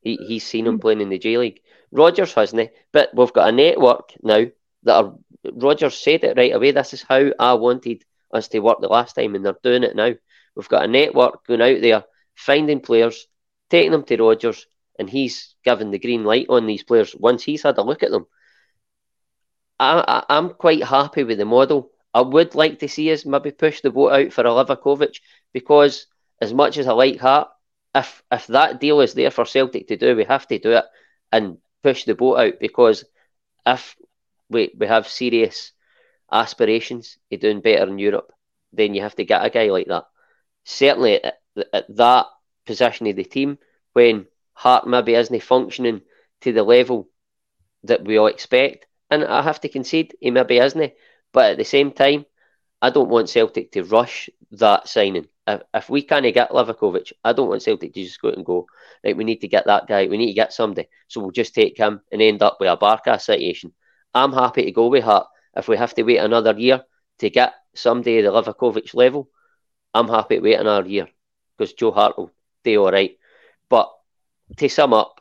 Speaker 2: He, he's seen him hmm. playing in the J League. Rodgers hasn't, but we've got a network now that are. Rodgers said it right away. This is how I wanted us to work the last time, and they're doing it now. We've got a network going out there, finding players, taking them to Rodgers, and he's given the green light on these players once he's had a look at them. I, I, am quite happy with the model. I would like to see us maybe push the boat out for a Livakovic because, as much as I like Hart, if if that deal is there for Celtic to do, we have to do it and push the boat out because if we, we have serious aspirations of doing better in Europe, then you have to get a guy like that. Certainly at, at that position of the team, when Hart maybe isn't functioning to the level that we all expect, and I have to concede he maybe isn't, but at the same time, I don't want Celtic to rush that signing. If, if we can't get Livakovic, I don't want Celtic to just go and go, right, we need to get that guy, we need to get somebody. So we'll just take him and end up with a Barca situation. I'm happy to go with Hart if we have to wait another year to get somebody at the Livakovic level, I'm happy to wait another year because Joe Hart will do all right. But to sum up,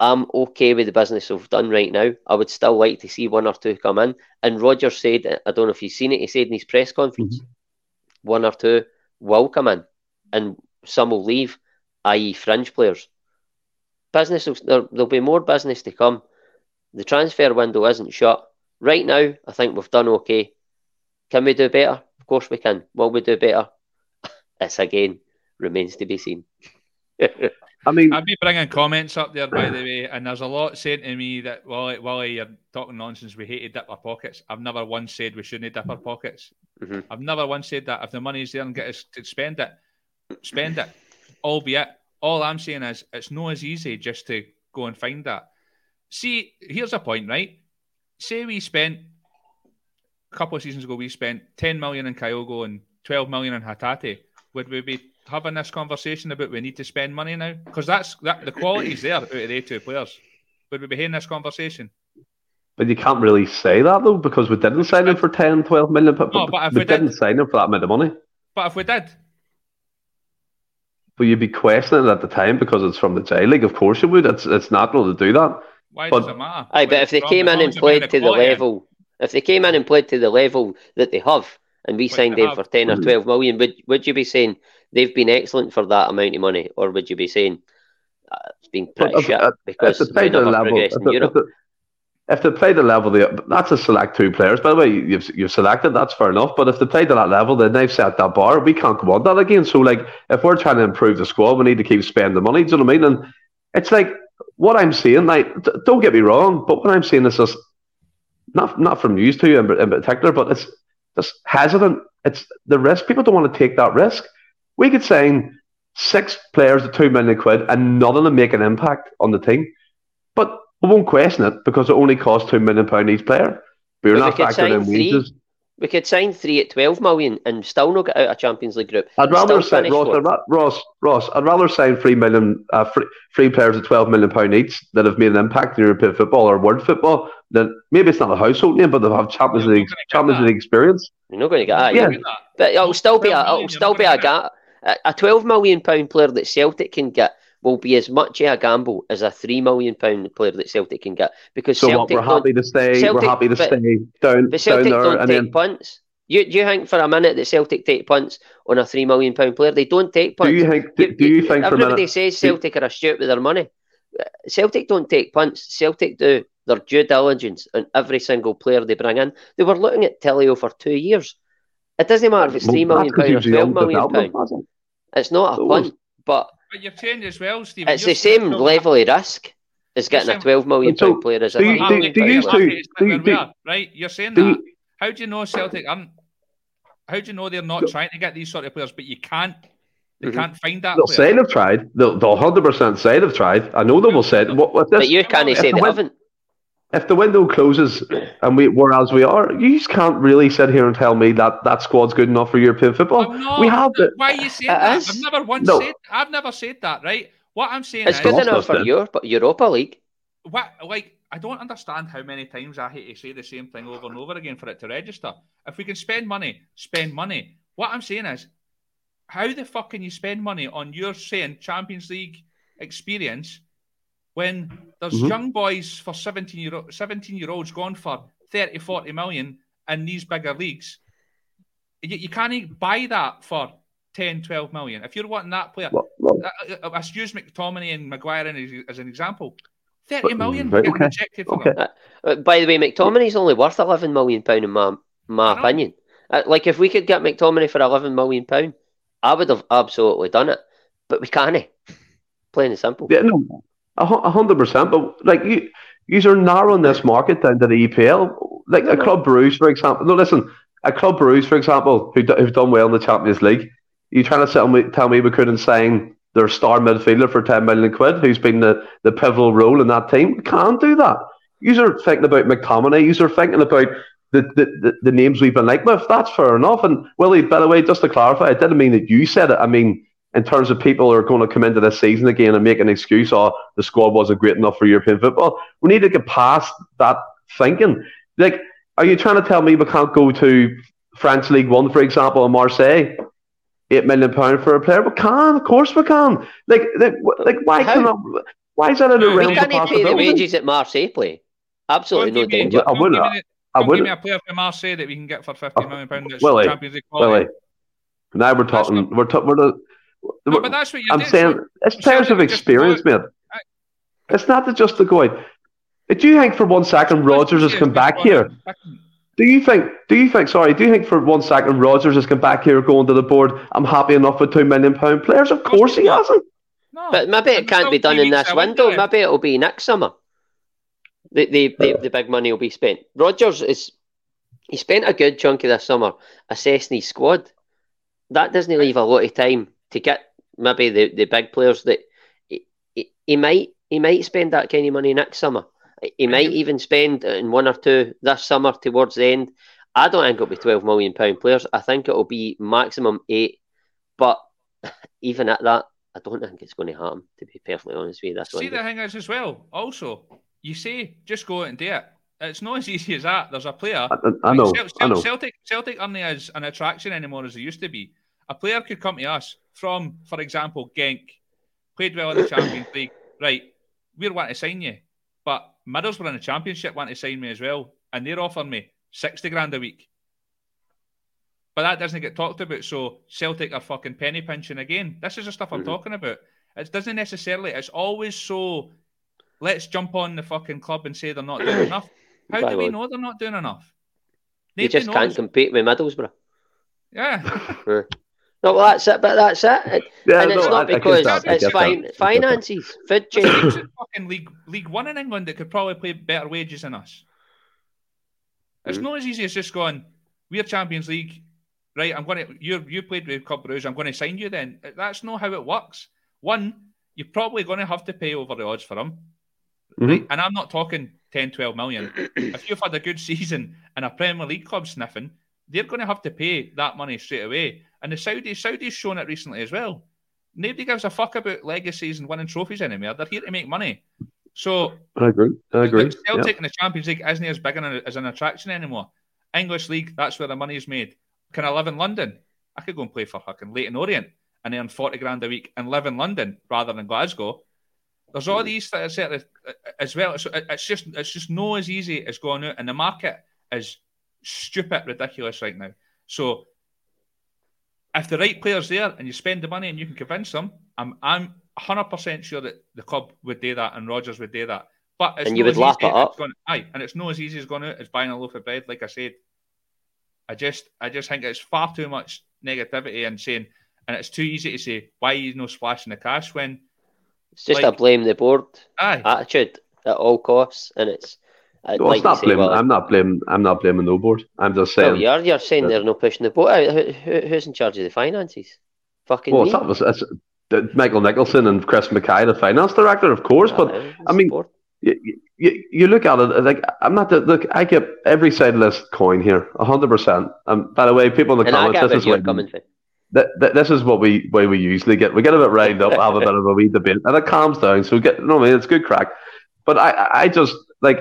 Speaker 2: I'm okay with the business we've done right now. I would still like to see one or two come in. And Rodgers said, I don't know if you've seen it, he said in his press conference, mm-hmm. one or two will come in and some will leave, i.e., fringe players. Business, will, there, there'll be more business to come. The transfer window isn't shut. Right now, I think we've done okay. Can we do better? Of course we can. Will we do better? This again remains to be seen.
Speaker 1: I mean, I'd be bringing comments up there, by the way, and there's a lot saying to me that, well, while you're talking nonsense, we hate to dip our pockets. I've never once said we shouldn't dip our pockets. Mm-hmm. I've never once said that. If the money's there and get us to spend it, spend it. Albeit, all I'm saying is it's not as easy just to go and find that. See, here's a point, right? say we spent a couple of seasons ago, we spent 10 million in Kyogo and 12 million in Hatate. Would we be having this conversation about we need to spend money now? Because that's that the quality's there out of the two players. Would we be having this conversation?
Speaker 3: But you can't really say that though, because we didn't sign him for 10, 12 million. But, no, but if we, we did, not sign him for that amount of money.
Speaker 1: But if we did,
Speaker 3: Will you be questioning it at the time because it's from the J League? Of course you would. It's it's natural to do that.
Speaker 1: Why but, does it matter?
Speaker 2: Aye, but if they came in and played to the level, if they came in and played to the level that they have, and we signed them for ten or mm-hmm. twelve million, would would you be saying they've been excellent for that amount of money, or would you be saying uh, it's been pretty shit uh, because
Speaker 3: they never level, progressed in Europe? if they play the level, they, that's a select two players. By the way, you've you've selected, that's fair enough. But if they play to that level, then they've set that bar. We can't go on that again. So, like, if we're trying to improve the squad, we need to keep spending the money. Do you know what I mean? And it's like what I'm saying, like, don't get me wrong, but what I'm saying is just not not from news to you in, in particular, but it's just hesitant. It's the risk. People don't want to take that risk. We could sign six players at two million quid and none of them make an impact on the team, but we won't question it because it only costs two million pound each player. We're but not we factoring in wages.
Speaker 2: We could sign three at twelve million and still not get out a Champions League group.
Speaker 3: I'd rather sign Ross, I'd, Ross. Ross. I'd rather sign three million, uh, free, free players at twelve million pound each that have made an impact in European football or world football. Then maybe it's not a household name, but they have Champions League Champions League experience.
Speaker 2: You're not going to get that. Yeah, but it'll still be a it'll still be a gap. A twelve million pound player that Celtic can get will be as much a gamble as a three million pound player that Celtic can get because
Speaker 3: so
Speaker 2: Celtic
Speaker 3: what, we're happy to stay. Celtic, we're happy to but, stay down,
Speaker 2: but Celtic
Speaker 3: down
Speaker 2: there, don't
Speaker 3: and
Speaker 2: take
Speaker 3: then...
Speaker 2: punts. You, do you think for a minute that Celtic take punts on a three million pound player? They don't take punts.
Speaker 3: Do you think? Do, do you think?
Speaker 2: Everybody says Celtic are a astute with their money. Celtic don't take punts. Celtic do their due diligence on every single player they bring in. They were looking at Tilio for two years. It doesn't matter if it's three million pound or twelve million pound. It's not a punt, but
Speaker 1: but you're saying as well, Steve.
Speaker 2: It's the same level of risk as getting a twelve million pound player as a.
Speaker 3: Do you, do, do you two, do,
Speaker 1: right? You're saying that. How do you know Celtic aren't? How do you know they're not trying to get these sort of players? But you can't They mm-hmm. can't find that.
Speaker 3: They'll player. say they've tried. They'll, they'll 100% say they've tried. I know they will say. What, what
Speaker 2: this, but you can't say they haven't.
Speaker 3: If the window closes and we were as we are, you just can't really sit here and tell me that that squad's good enough for European football.
Speaker 1: Oh, Not,
Speaker 3: we have
Speaker 1: it. Why are you saying that? Is. I've never once no. said. I've never said that. Right? What I'm saying
Speaker 2: it's
Speaker 1: is,
Speaker 2: good enough for Europe, Europa League.
Speaker 1: What like I don't understand how many times I hate to say the same thing over and over again for it to register. If we can spend money, spend money. What I'm saying is, how the fuck can you spend money on your saying Champions League experience when there's mm-hmm. young boys for 17 year 17 year olds going for 30, 40 million in these bigger leagues? You, you can't buy that for 10, 12 million. If you're wanting that player, well, well, uh, uh, uh use McTominay and Maguire as an example. 30 million right, okay. rejected for okay. them.
Speaker 2: Uh, by the way, McTominay's only worth 11 million pound in my my opinion. Uh, like if we could get McTominay for 11 million pound, I would have absolutely done it, but we can't. Plain and simple.
Speaker 3: Yeah, no, a hundred percent. But like you, you are narrowing this market down to the EPL. Like a Club Bruges, for example. No, listen, a Club Bruges, for example, who who've done well in the Champions League. You trying to tell me tell me we couldn't sign their star midfielder for ten million quid, who's been the, the pivotal role in that team? We can't do that. You are thinking about McTominay. You are thinking about the, the, the, the, names we've been like with. That's fair enough. And Willie, by the way, just to clarify, I didn't mean that you said it. I mean, in terms of people who are going to come into this season again and make an excuse, oh, the squad wasn't great enough for European football. We need to get past that thinking. Like, are you trying to tell me we can't go to France League One, for example, in Marseille? Eight million pound for a player? We can, of course we can. Like, like, like why How? cannot? Why is that in the realm of possibility?
Speaker 2: pay the wages at Marseille play. Absolutely no danger.
Speaker 3: I wouldn't.
Speaker 1: I would give me a player from Marseille that we can get for fifty uh, million pound. That's Willie, Champions League quality.
Speaker 3: Willie. Now we're talking. We're, ta- we're, the,
Speaker 1: no, but that's what you're
Speaker 3: I'm saying so, it's players of experience, mate. It's not just the going. Do you think for one second Rodgers has come back here? Do you think? Do you think? Sorry. Do you think for one second Rodgers has come back here going to the board? I'm happy enough with two million pound players. Of course he hasn't.
Speaker 2: No, but maybe it can't be done in this window. Maybe it'll be next summer. The the, the, the big money will be spent. Rodgers is he spent a good chunk of this summer assessing his squad. That doesn't leave a lot of time to get maybe the, the big players that he, he, he might he might spend that kind of money next summer. He might even spend in one or two this summer towards the end. I don't think it'll be twelve million pound players. I think it'll be maximum eight. But even at that, I don't think it's going to happen. To be perfectly honest with you, that's
Speaker 1: see the thing is as well. Also, you say just go out and do it. It's not as easy as that. There's a player.
Speaker 3: I, I know. Celtic,
Speaker 1: I
Speaker 3: know.
Speaker 1: Celtic, Celtic aren't as an attraction anymore as they used to be. A player could come to us from, for example, Genk, played well in the Champions League. Right, we want to sign you, but Middlesbrough in the Championship want to sign me as well, and they're offering me sixty grand a week. But that doesn't get talked about. So Celtic are fucking penny pinching again. This is the stuff I'm mm-hmm. talking about. It doesn't necessarily. It's always so let's jump on the fucking club and say they're not doing enough. How do we know they're not doing enough?
Speaker 2: They, you just can't compete with Middlesbrough.
Speaker 1: Yeah.
Speaker 2: no, well, that's it. But that's it. Yeah, and it's no, not I, because I it's fin- finances, food change.
Speaker 1: fucking League League One in England that could probably pay better wages than us. It's mm-hmm. not as easy as just going. We're Champions League, right? I'm going to you. You played with Club Brugge. I'm going to sign you. Then that's not how it works. One, you're probably going to have to pay over the odds for him. Mm-hmm. Right? And I'm not talking 10, 12 million. if you've had a good season and a Premier League club sniffing, they're going to have to pay that money straight away. And the Saudis, Saudis shown it recently as well. Nobody gives a fuck about legacies and winning trophies anymore. They're here to make money. So
Speaker 3: I agree. I agree.
Speaker 1: Celtic in the Champions League isn't as big an, as an attraction anymore. English League, that's where the money is made. Can I live in London? I could go and play for fucking Leyton Orient and earn 40 grand a week and live in London rather than Glasgow. There's all these things uh, as well. So it's just it's just no as easy as going out, and the market is stupid, ridiculous right now. So if the right player's there and you spend the money and you can convince them, I'm I'm 100 percent sure that the club would do that and Rodgers would do that. But
Speaker 2: and you would lap it up.
Speaker 1: Going, aye, and it's not as easy as going out as buying a loaf of bread. Like I said, I just I just think it's far too much negativity and saying and it's too easy to say why you no splashing the cash when
Speaker 2: it's just like, a blame the board aye. attitude at all costs, and it's.
Speaker 3: I'd well, like not blaming. Well, I'm not blaming. I'm not blaming the board. I'm just saying.
Speaker 2: Well, you're you're saying they're not pushing the boat. Who, who, who's in charge of the finances? Fucking
Speaker 3: Well,
Speaker 2: me.
Speaker 3: it's, was, it's Michael Nicholson and Chris McKay, the finance director, of course. But
Speaker 2: Uh,
Speaker 3: I mean, you, you, you look at it like I'm not the look. I get every side of this coin here, hundred percent. And by the way, people in the
Speaker 2: and
Speaker 3: comments, this is what
Speaker 2: coming from.
Speaker 3: th- th- this is what we way we usually get. We get a bit riled up, have a bit of a wee debate, and it calms down. So we get no, I mean, it's good crack. But I- I just like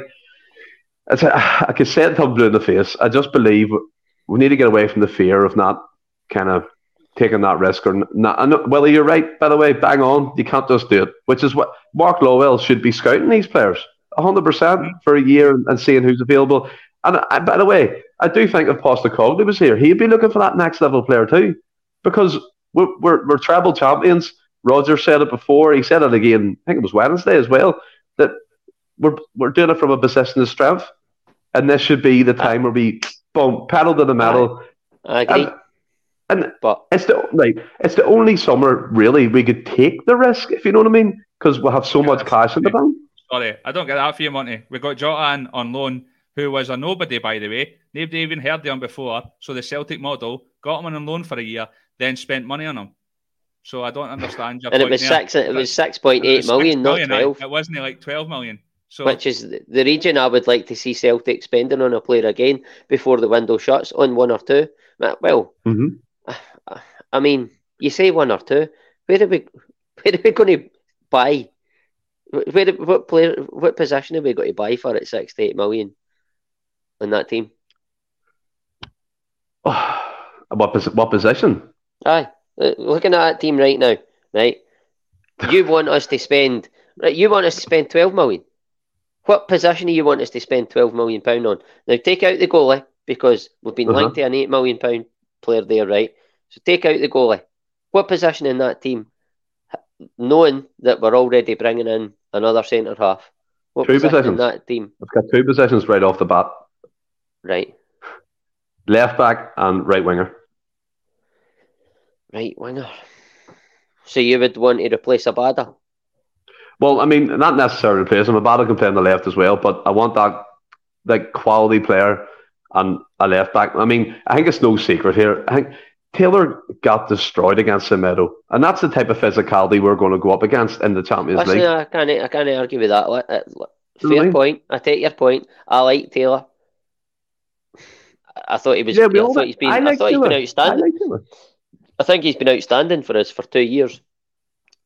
Speaker 3: it's a, I could say it till blue in the face. I just believe we need to get away from the fear of not kind of taking that risk or not. And well, you're right. By the way, bang on. You can't just do it. Which is what Mark Lawwell should be scouting these players hundred percent mm-hmm. for a year and, and seeing who's available. And I, by the way, I do think if Postecoglou was here, he'd be looking for that next level player too, because we're we're, we're treble champions. Rodgers said it before. He said it again. I think it was Wednesday as well. That we're we're doing it from a position of strength, and this should be the time where we boom pedal to the metal.
Speaker 2: I agree.
Speaker 3: And, and
Speaker 2: but
Speaker 3: it's the like it's the only summer really we could take the risk, if you know what I mean, because we'll have so much cash in the bank.
Speaker 1: Sorry, I don't get that for you, Monty. We got Jota on loan, who was a nobody, by the way. Nobody even heard of him before. So the Celtic model got him on loan for a year, then spent money on him. So I don't understand your
Speaker 2: and it was
Speaker 1: there.
Speaker 2: six. It was six
Speaker 1: It was
Speaker 2: million,
Speaker 1: six
Speaker 2: not twelve.
Speaker 1: It wasn't like twelve million. So
Speaker 2: which is the- the region I would like to see Celtic spending on a player again before the window shuts on one or two. Uh, Well,
Speaker 3: Mhm.
Speaker 2: I mean, you say one or two. Where are we? Where are we going to buy? Where what player? What position are we going to buy for at six to eight million in that team?
Speaker 3: what posi- what position?
Speaker 2: Aye, looking at that team right now, right? You want us to spend? Right, you want us to spend twelve million? What position do you want us to spend twelve million pound on? Now take out the goalie because we've been
Speaker 3: Uh-huh.
Speaker 2: linked to an eight million pound player there, right? So take out the goalie. What position in that team? Knowing that we're already bringing in another centre half. What
Speaker 3: Two
Speaker 2: position in that team?
Speaker 3: I've got two positions right off the bat:
Speaker 2: Right,
Speaker 3: left back and right winger.
Speaker 2: right winger. So you would want to replace Abada?
Speaker 3: Well, I mean, not necessarily replace him. Abada can play on the left as well, but I want that like quality player and a left back. I mean, I think it's no secret here. I think Taylor got destroyed against Semedo, and that's the type of physicality we're going to go up against in the Champions
Speaker 2: Listen,
Speaker 3: League.
Speaker 2: I can't, I can't argue with that. Uh, li-
Speaker 3: You know what I
Speaker 2: Fair point. I take your point. I like Taylor. I- I thought he was.
Speaker 3: yeah, we
Speaker 2: I
Speaker 3: all
Speaker 2: thought
Speaker 3: like,
Speaker 2: he's been.
Speaker 3: I
Speaker 2: I,
Speaker 3: like
Speaker 2: thought he's
Speaker 3: Taylor.
Speaker 2: been
Speaker 3: I
Speaker 2: outstanding.
Speaker 3: like Taylor.
Speaker 2: I think he's been outstanding for us for two years.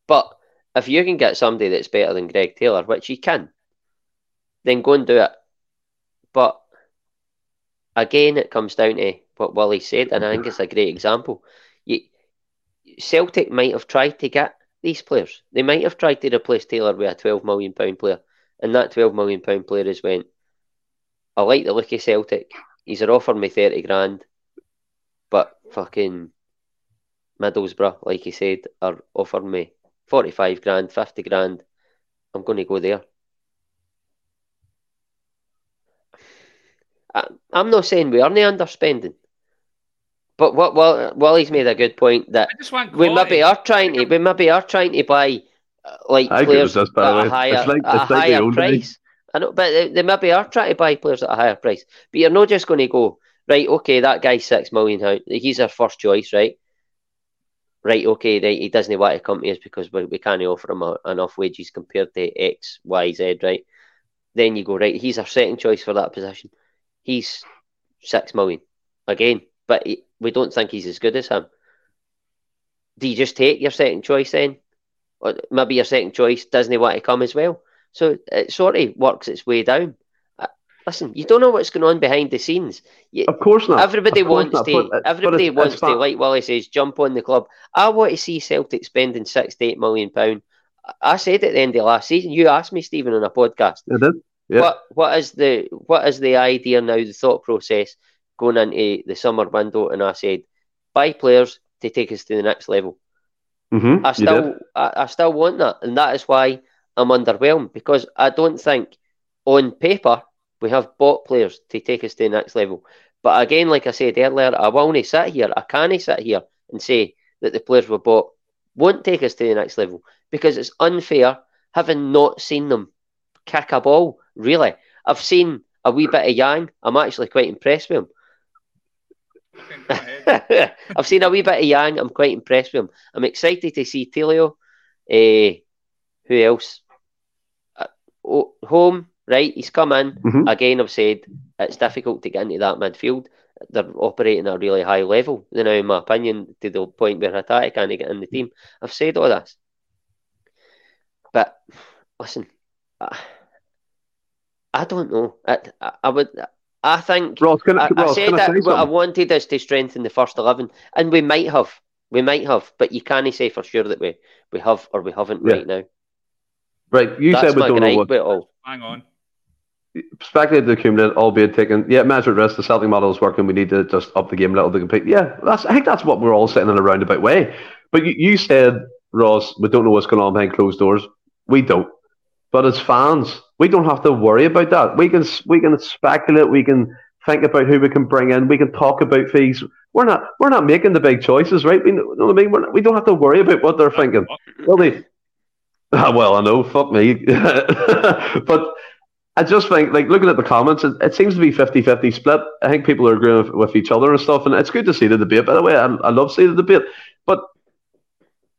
Speaker 2: But if you can get somebody that's better than Greg Taylor, which you can, then go and do it. But again, it comes down to what Willie said, and I think it's a great example. You, Celtic might have tried to get these players. They might have tried to replace Taylor with a twelve million pound player, and that twelve million pound player has went. I like the look of Celtic. He's offered me thirty grand, but fucking Middlesbrough, like he said, are offering me 45 grand, 50 grand. I'm going to go there. I, I'm not saying we aren't underspending. But what well, Wally's made a good point that
Speaker 1: I just want
Speaker 2: we
Speaker 1: quality.
Speaker 2: maybe are trying to we maybe are trying to buy uh, like
Speaker 3: I agree
Speaker 2: players
Speaker 3: this,
Speaker 2: at a
Speaker 3: way.
Speaker 2: higher,
Speaker 3: It's like-
Speaker 2: at a
Speaker 3: like
Speaker 2: higher price. I know, but they, they maybe are trying to buy players at a higher price. But you're not just going to go right. Okay, that guy's six million. How he's our first choice, right? Right. Okay. Right. He doesn't want to come to us because we, we can't offer him a, enough wages compared to X, Y, Z. Right. Then you go right. He's our second choice for that position. He's six million again, but he, we don't think he's as good as him. Do you just take your second choice then? Or maybe your second choice doesn't want to come as well. So it sort of works its way down. Uh, Listen, you don't know what's going on behind the scenes. You,
Speaker 3: Of course not.
Speaker 2: everybody
Speaker 3: course
Speaker 2: wants
Speaker 3: not,
Speaker 2: to.
Speaker 3: but- but
Speaker 2: everybody
Speaker 3: it's-
Speaker 2: wants to, like Willie says, jump on the club. I want to see Celtic spending six to eight million pound. I said at the end of last season. You asked me, Stephen, on a podcast.
Speaker 3: It is. Yeah.
Speaker 2: What what is the what is the idea now? The thought process going into the summer window, and I said, buy players to take us to the next level.
Speaker 3: Mm-hmm.
Speaker 2: I still I, I still want that, and that is why I'm underwhelmed because I don't think on paper we have bought players to take us to the next level. But again, like I said earlier, I will not sit here, I can't sit here and say that the players we bought won't take us to the next level because it's unfair having not seen them kick a ball. Really, I've seen a wee bit of Yang. I'm actually quite impressed with him. I've seen a wee bit of Yang. I'm quite impressed with him. I'm excited to see Tilio. Uh, who else? Uh, Holm, right? He's come in.
Speaker 3: Mhm.
Speaker 2: Again, I've said it's difficult to get into that midfield. They're operating at a really high level, you know, in my opinion, to the point where Hatate can't get in the team. I've said all this. But listen, I, I don't know. I, I, I would. I think
Speaker 3: Ross, can I,
Speaker 2: I, I
Speaker 3: Ross,
Speaker 2: said
Speaker 3: can I say
Speaker 2: that what I wanted us to strengthen the first eleven, and we might have, we might have, but you can't say for sure that we we have or we haven't
Speaker 3: Yeah.
Speaker 2: right now.
Speaker 3: Right, you
Speaker 2: That's
Speaker 3: said we
Speaker 2: my
Speaker 3: don't know
Speaker 2: gripe
Speaker 3: what
Speaker 2: with it all.
Speaker 1: Hang on.
Speaker 3: Speculated to accumulate, albeit taking yeah, measured risk. The Celtic model is working. We need to just up the game a little to compete. Yeah, that's I think that's what we're all saying in a roundabout way. But you, you said, Ross, we don't know what's going on behind closed doors. We don't. But as fans, we don't have to worry about that. We can we can speculate. We can think about who we can bring in. We can talk about fees. We're not we're not making the big choices, right? We know what I mean. We're not, we don't have to worry about what they're thinking. Well, they, well, I know, fuck me. but I just think, like, looking at the comments, it, it seems to be 50 50 split. I think people are agreeing with, with each other and stuff, and it's good to see the debate, by the way. I, I love seeing the debate. But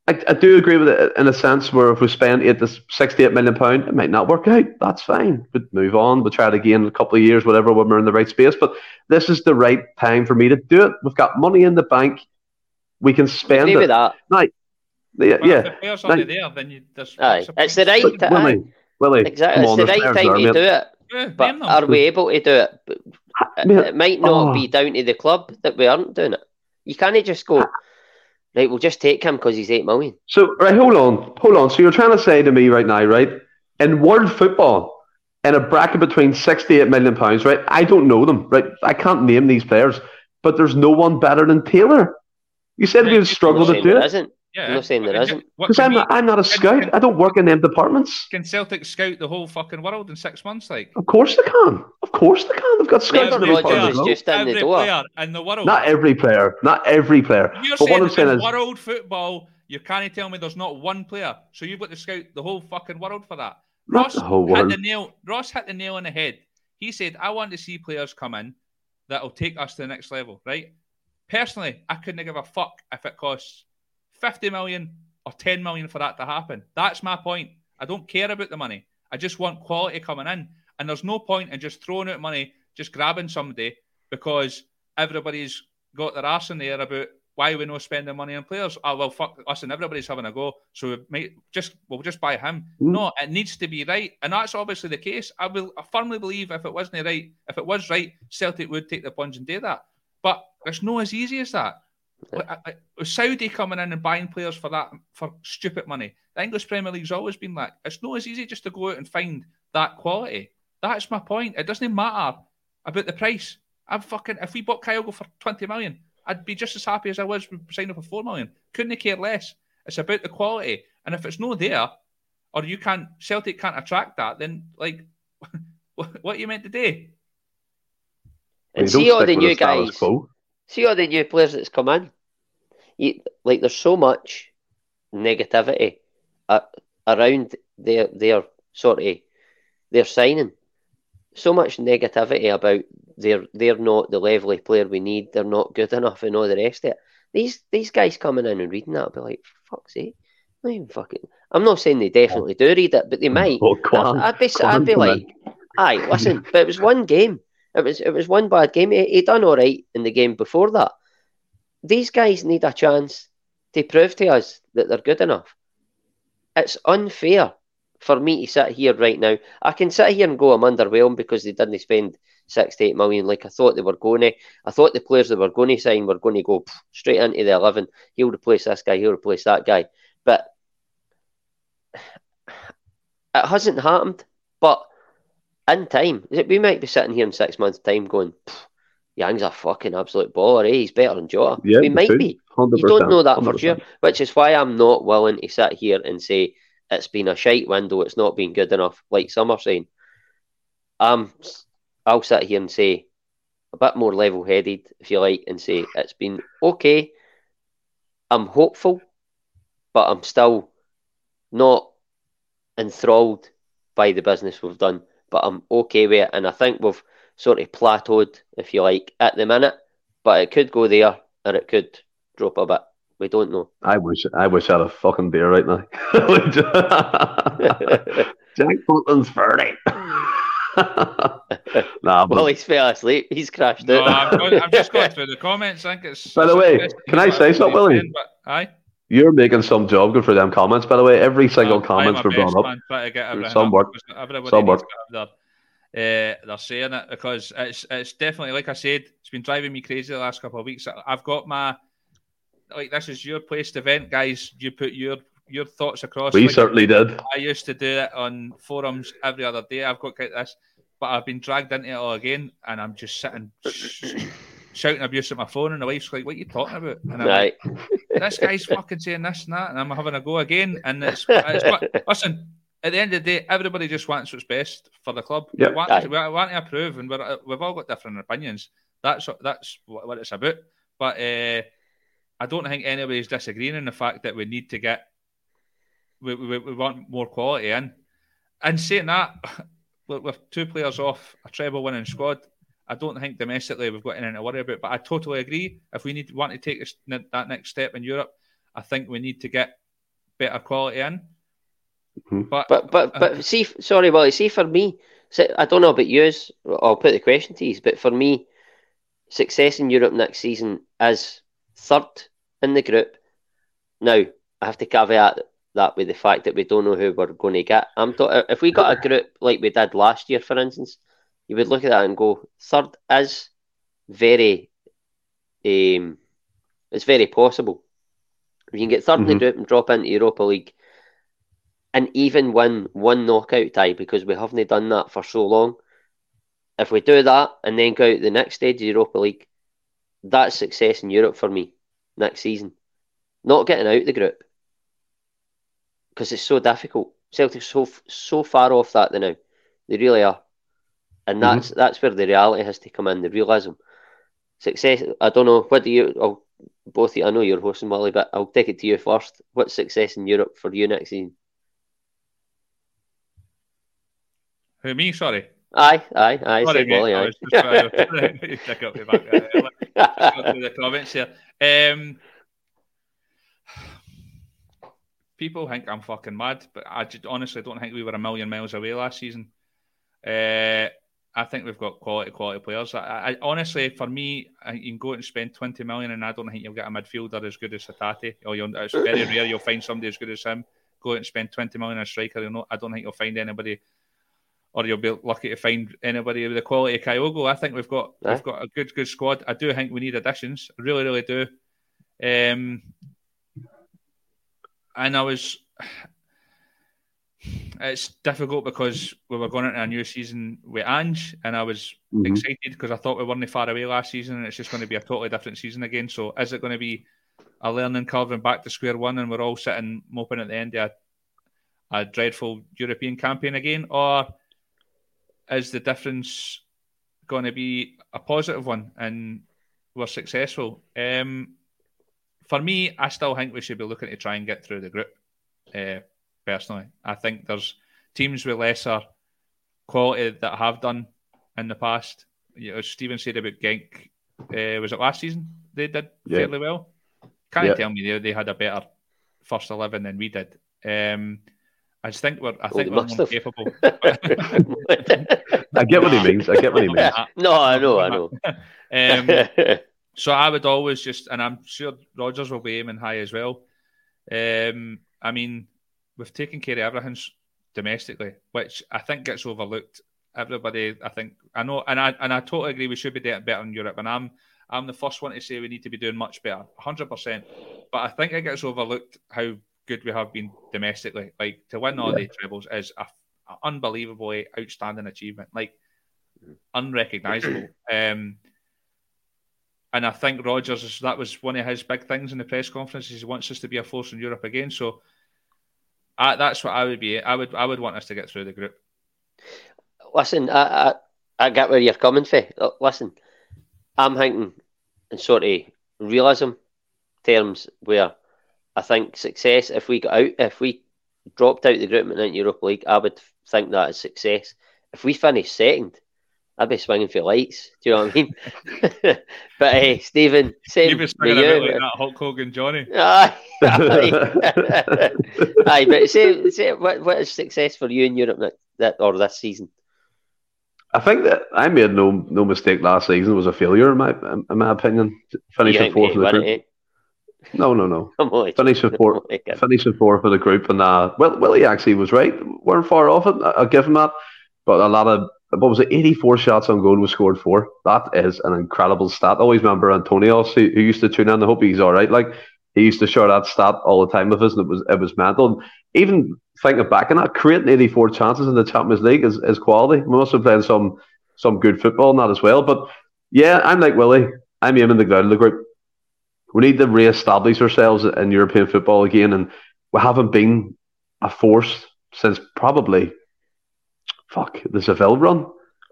Speaker 3: I, I do agree with it in a sense where if we spend eight to 68 million pound, it might not work out. That's fine. But move on. We'll try it again in a couple of years, whatever, when we're in the right space. But this is the right time for me to do it. We've got money in the bank. We can spend
Speaker 2: Agree with
Speaker 3: it.
Speaker 2: that.
Speaker 3: Yeah,
Speaker 1: Well, if
Speaker 3: yeah.
Speaker 1: the players aren't there, then you, there's
Speaker 2: Aye, it's the right
Speaker 1: point?
Speaker 2: Ti-
Speaker 3: Willie, Willie,
Speaker 2: Exactly, it's the right
Speaker 3: players
Speaker 2: time to
Speaker 3: mate.
Speaker 2: do it.
Speaker 1: Yeah,
Speaker 2: But are we able to do it? It might not
Speaker 3: oh.
Speaker 2: be down to the club that we aren't doing it. You can't just go, right, we'll just take him because he's 8 million.
Speaker 3: So, right, hold on, hold on. So, you're trying to say to me right now, right, in world football, in a bracket between 68 million pounds, right, I don't know them, right, I can't name these players, but there's no one better than Taylor. You said we would struggle
Speaker 2: I'm
Speaker 3: to do
Speaker 2: there
Speaker 3: it
Speaker 2: isn't.
Speaker 1: Yeah,
Speaker 2: I'm not saying there
Speaker 1: What-
Speaker 2: isn't.
Speaker 3: because I'm, not- I'm not a scout. I don't work in them departments.
Speaker 1: Can Celtic scout the whole fucking world in six months? Like
Speaker 3: Of course they can. Of course they can. They've got scouts in
Speaker 2: Remember
Speaker 3: the
Speaker 2: Roger
Speaker 3: department.
Speaker 2: was
Speaker 3: as well.
Speaker 2: just in the
Speaker 1: every
Speaker 2: door.
Speaker 1: player in the world.
Speaker 3: Not every player. Not every player.
Speaker 1: You're
Speaker 3: But what
Speaker 1: saying
Speaker 3: I'm saying
Speaker 1: in
Speaker 3: is,
Speaker 1: world football, you can't tell me there's not one player. So you've got to scout the whole fucking world for that.
Speaker 3: Not
Speaker 1: Ross
Speaker 3: the whole
Speaker 1: hit the nail. Ross hit the nail on the head. He said, "I want to see players come in that'll take us to the next level." Right? Personally, I couldn't give a fuck if it costs fifty million or ten million for that to happen. That's my point. I don't care about the money. I just want quality coming in, and there's no point in just throwing out money, just grabbing somebody because everybody's got their arse in the air about why we're not spending money on players. Oh well, fuck us, and everybody's having a go. So we might just we'll just buy him.
Speaker 3: Mm.
Speaker 1: No, it needs to be right, and that's obviously the case. I will I firmly believe if it wasn't right, if it was right, Celtic would take the plunge and do that. But it's not as easy as that. Like, I- I- With Saudi coming in and buying players for that for stupid money, the English Premier League's always been like it's not as easy just to go out and find that quality. That's my point. It doesn't matter about the price. I'm fucking if we bought Kyogo for twenty million, I'd be just as happy as I was with signing for four million. Couldn't care less. It's about the quality, and if it's not there, or you can't Celtic can't attract that, then like what, what are you meant to do?
Speaker 2: And see all the new guys,
Speaker 3: quo.
Speaker 2: See all the new players that's come in. You, like, there's so much negativity uh, around their their sort of their signing. So much negativity about they're they're not the level of player we need. They're not good enough, and all the rest of it. These these guys coming in and reading that, will be like, fuck's sake, not even fucking. I'm not saying they definitely do read it, but they might.
Speaker 3: Oh,
Speaker 2: I'd, be, I'd be like, aye, listen, but it was one game. It was it was one bad game. He, he done all right in the game before that. These guys need a chance to prove to us that they're good enough. It's unfair for me to sit here right now. I can sit here and go, I'm underwhelmed because they didn't spend six to eight million like I thought they were going to. I thought the players they were going to sign were going to go straight into the 11. He'll replace this guy, he'll replace that guy. But it hasn't happened. But in time, we might be sitting here in six months' time going, Yang's a fucking absolute baller, eh? He's better than Jota.
Speaker 3: Yeah,
Speaker 2: we might be.
Speaker 3: 100%,
Speaker 2: You don't know that for
Speaker 3: 100%.
Speaker 2: sure, which is why I'm not willing to sit here and say it's been a shite window, it's not been good enough, like some are saying. Um, I'll sit here and say a bit more level headed, if you like, and say it's been okay. I'm hopeful, but I'm still not enthralled by the business we've done. But I'm okay with it, and I think we've sort of plateaued, if you like, at the minute. but it could go there or it could drop a bit. We don't know.
Speaker 3: I wish I wish I had a fucking beer right now. Jack Butland's thirty. nah, but...
Speaker 2: Well, he's fell asleep. He's crashed
Speaker 1: No. I'm, going, I'm just going through the comments. I think it's.
Speaker 3: By the way, can I say something, Willie?
Speaker 1: But, aye.
Speaker 3: You're making some job good for them comments, by the way. Every single comment's
Speaker 1: I'm a
Speaker 3: been brought up.
Speaker 1: man, trying to get everything
Speaker 3: Some work. Some work.
Speaker 1: their, uh, they're saying it because it's it's definitely like I said, it's been driving me crazy the last couple of weeks. I've got my like this is your place to vent, guys. You put your your thoughts across.
Speaker 3: We
Speaker 1: Like,
Speaker 3: certainly did.
Speaker 1: I used to do it on forums every other day. I've got like this, but I've been dragged into it all again, and I'm just sitting sh- shouting abuse at my phone, and the wife's like, "What are you talking about?" And I'm like,
Speaker 2: Right.
Speaker 1: this guy's fucking saying this and that, and I'm having a go again. And it's, it's what, listen, at the end of the day, everybody just wants what's best for the club.
Speaker 3: Yep.
Speaker 1: We, want,
Speaker 2: Aye.
Speaker 1: we want to approve, and we're, we've all got different opinions. That's that's what, what it's about. But uh, I don't think anybody's disagreeing in the fact that we need to get, we, we, we want more quality in. And saying that, with, with two players off a treble winning squad, I don't think domestically we've got anything to worry about. But I totally agree. If we need want to take us that next step in Europe, I think we need to get better quality in.
Speaker 3: Mhm.
Speaker 1: But,
Speaker 2: But but but see, sorry, well, see for me, so I don't know about yours. I'll put the question to you, but for me, success in Europe next season is third in the group. Now I have to caveat that with the fact that we don't know who we're going to get. I'm talking if we got a group like we did last year, for instance, you would look at that and go, third is very, um, it's very possible. We can get 3rd in the
Speaker 3: Mhm.
Speaker 2: group and drop into Europa League and even win one knockout tie because we haven't done that for so long. If we do that and then go out the next stage of Europa League, that's success in Europe for me next season. Not getting out the group because it's so difficult. Celtic's so so far off that now. They really are, and that's that's where the reality has to come in. The realism, success. I don't know. What do you? I'll, both of you, I know you're hosting Molly, but I'll take it to you first. What's success in Europe for you next season?
Speaker 1: who me? Sorry,
Speaker 2: Aye, aye, aye.
Speaker 1: sorry,
Speaker 2: said
Speaker 1: mate.
Speaker 2: Wally,
Speaker 1: I
Speaker 2: aye.
Speaker 1: was just trying to pick up your back. Go the comments here. Um, people think I'm fucking mad, but I just honestly don't think we were a million miles away last season. Uh, I think we've got quality, quality players. I, I honestly, for me, I, you can go and spend twenty million, and I don't think you'll get a midfielder as good as Hatate. Or it's very rare you'll find somebody as good as him. Go out and spend twenty million on a striker. Not, I don't think you'll find anybody, or you'll be lucky to find anybody with the quality of Kyogo. I think we've got
Speaker 2: Aye.
Speaker 1: we've got a good good squad. I do think we need additions. I really, really do. Um, and I was. It's difficult because we were going into a new season with Ange, and I was
Speaker 3: Mhm.
Speaker 1: excited because I thought we weren't far away last season, and it's just going to be a totally different season again. So, is it going to be a learning curve and back to square one, and we're all sitting moping at the end of a, a dreadful European campaign again, or is the difference going to be a positive one and we're successful? Um, for me, I still think we should be looking to try and get through the group. Uh, personally, I think there's teams with lesser quality that have done in the past. You know, as Stephen said about Genk, uh, was it last season? They did
Speaker 3: Yeah.
Speaker 1: fairly well. Can't
Speaker 3: Yeah.
Speaker 1: tell me they, they had a better first eleven than we did. Um, I just think we're I think
Speaker 2: they
Speaker 1: we're
Speaker 2: must
Speaker 1: more
Speaker 2: have.
Speaker 1: capable.
Speaker 3: I get what he means. I get what he means.
Speaker 2: no, I know, I know.
Speaker 1: Um, so I would always just, and I'm sure Rodgers will be aiming high as well. Um, I mean, we've taken care of everything domestically, which I think gets overlooked. Everybody, I think, I know, and I and I totally agree. We should be doing better in Europe, and I'm I'm the first one to say we need to be doing much better, hundred percent. But I think it gets overlooked how good we have been domestically. Like to win all the trebles is a, a unbelievably outstanding achievement, like unrecognizable. Um, and I think Rodgers that was one of his big things in the press conference. He wants us to be a force in Europe again. So I, that's what I would be. I would I would want us to get through the group.
Speaker 2: Listen, I, I, I get where you're coming from. Uh, Listen, I'm thinking in sort of realism terms where I think success, if we got out, if we dropped out the group and into Europa League, I would think that is success. If we finish second, I'd be swinging for lights. Do you know what I mean? but hey, Stephen, same.
Speaker 1: You'd be swinging
Speaker 2: you.
Speaker 1: a bit like that Hulk Hogan Johnny.
Speaker 2: Aye, aye. aye, but say, say what, what is success for you in Europe that, that or this season?
Speaker 3: I think that I made no no mistake last season. It was a failure in my in my opinion. Finishing fourth in the group. It, no, no, no. Finishing fourth. Finishing fourth for the group, and uh, well, Willie actually was right. weren't far off it. I'll give him that. But a lot of what was it? Eighty-four shots on goal was scored for. That is an incredible stat. I always remember Antonio, who, who used to tune in. I hope he's all right. Like he used to share that stat all the time with us, and it was it was mental. And even thinking back on that, creating 84 chances in the Champions League is, is quality. We must have played some some good football in that as well. But yeah, I'm like Willie. I'm aiming the out of the group. We need to re-establish ourselves in European football again, and we haven't been a force since probably fuck the Seville run.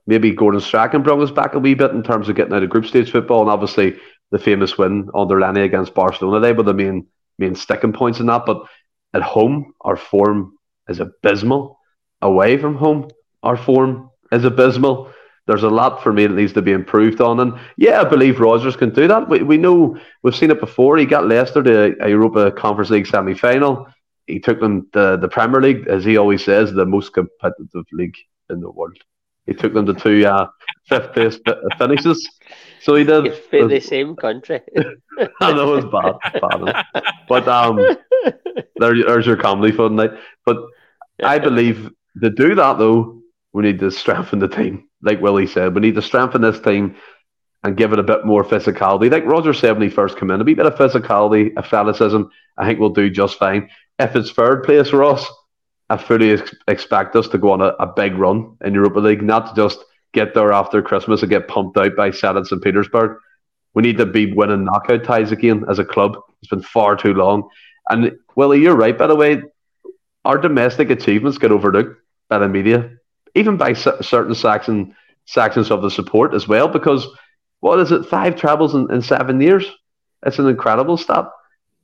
Speaker 3: Maybe Gordon Strachan brought us back a wee bit in terms of getting out of group stage football, and obviously the famous win under Lenny against Barcelona. They were the main main sticking points in that. But at home, our form is abysmal. Away from home, our form is abysmal. There's a lot for me that needs to be improved on. And yeah, I believe Rodgers can do that. We, we know we've seen it before. He got Leicester to a Europa Conference League semi final. He took them to the Premier League, as he always says, the most competitive league in the world. He took them to two uh, fifth place finishes. So he did.
Speaker 2: For the same country.
Speaker 3: I know it's bad, bad. But um, there, there's your comedy fun night. But I believe to do that though, we need to strengthen the team. Like Willie said, we need to strengthen this team and give it a bit more physicality. Like Roger said when he first came in, a bit of physicality, athleticism. I think we'll do just fine. If it's third place for us, I fully ex- expect us to go on a, a big run in Europa League, not to just get there after Christmas and get pumped out by Zenit St. Petersburg. We need to be winning knockout ties again as a club. It's been far too long. And Willie, you're right, by the way. Our domestic achievements get overlooked by the media, even by certain Saxon sections of the support as well, because what is it, five trebles in, in seven years? It's an incredible stat.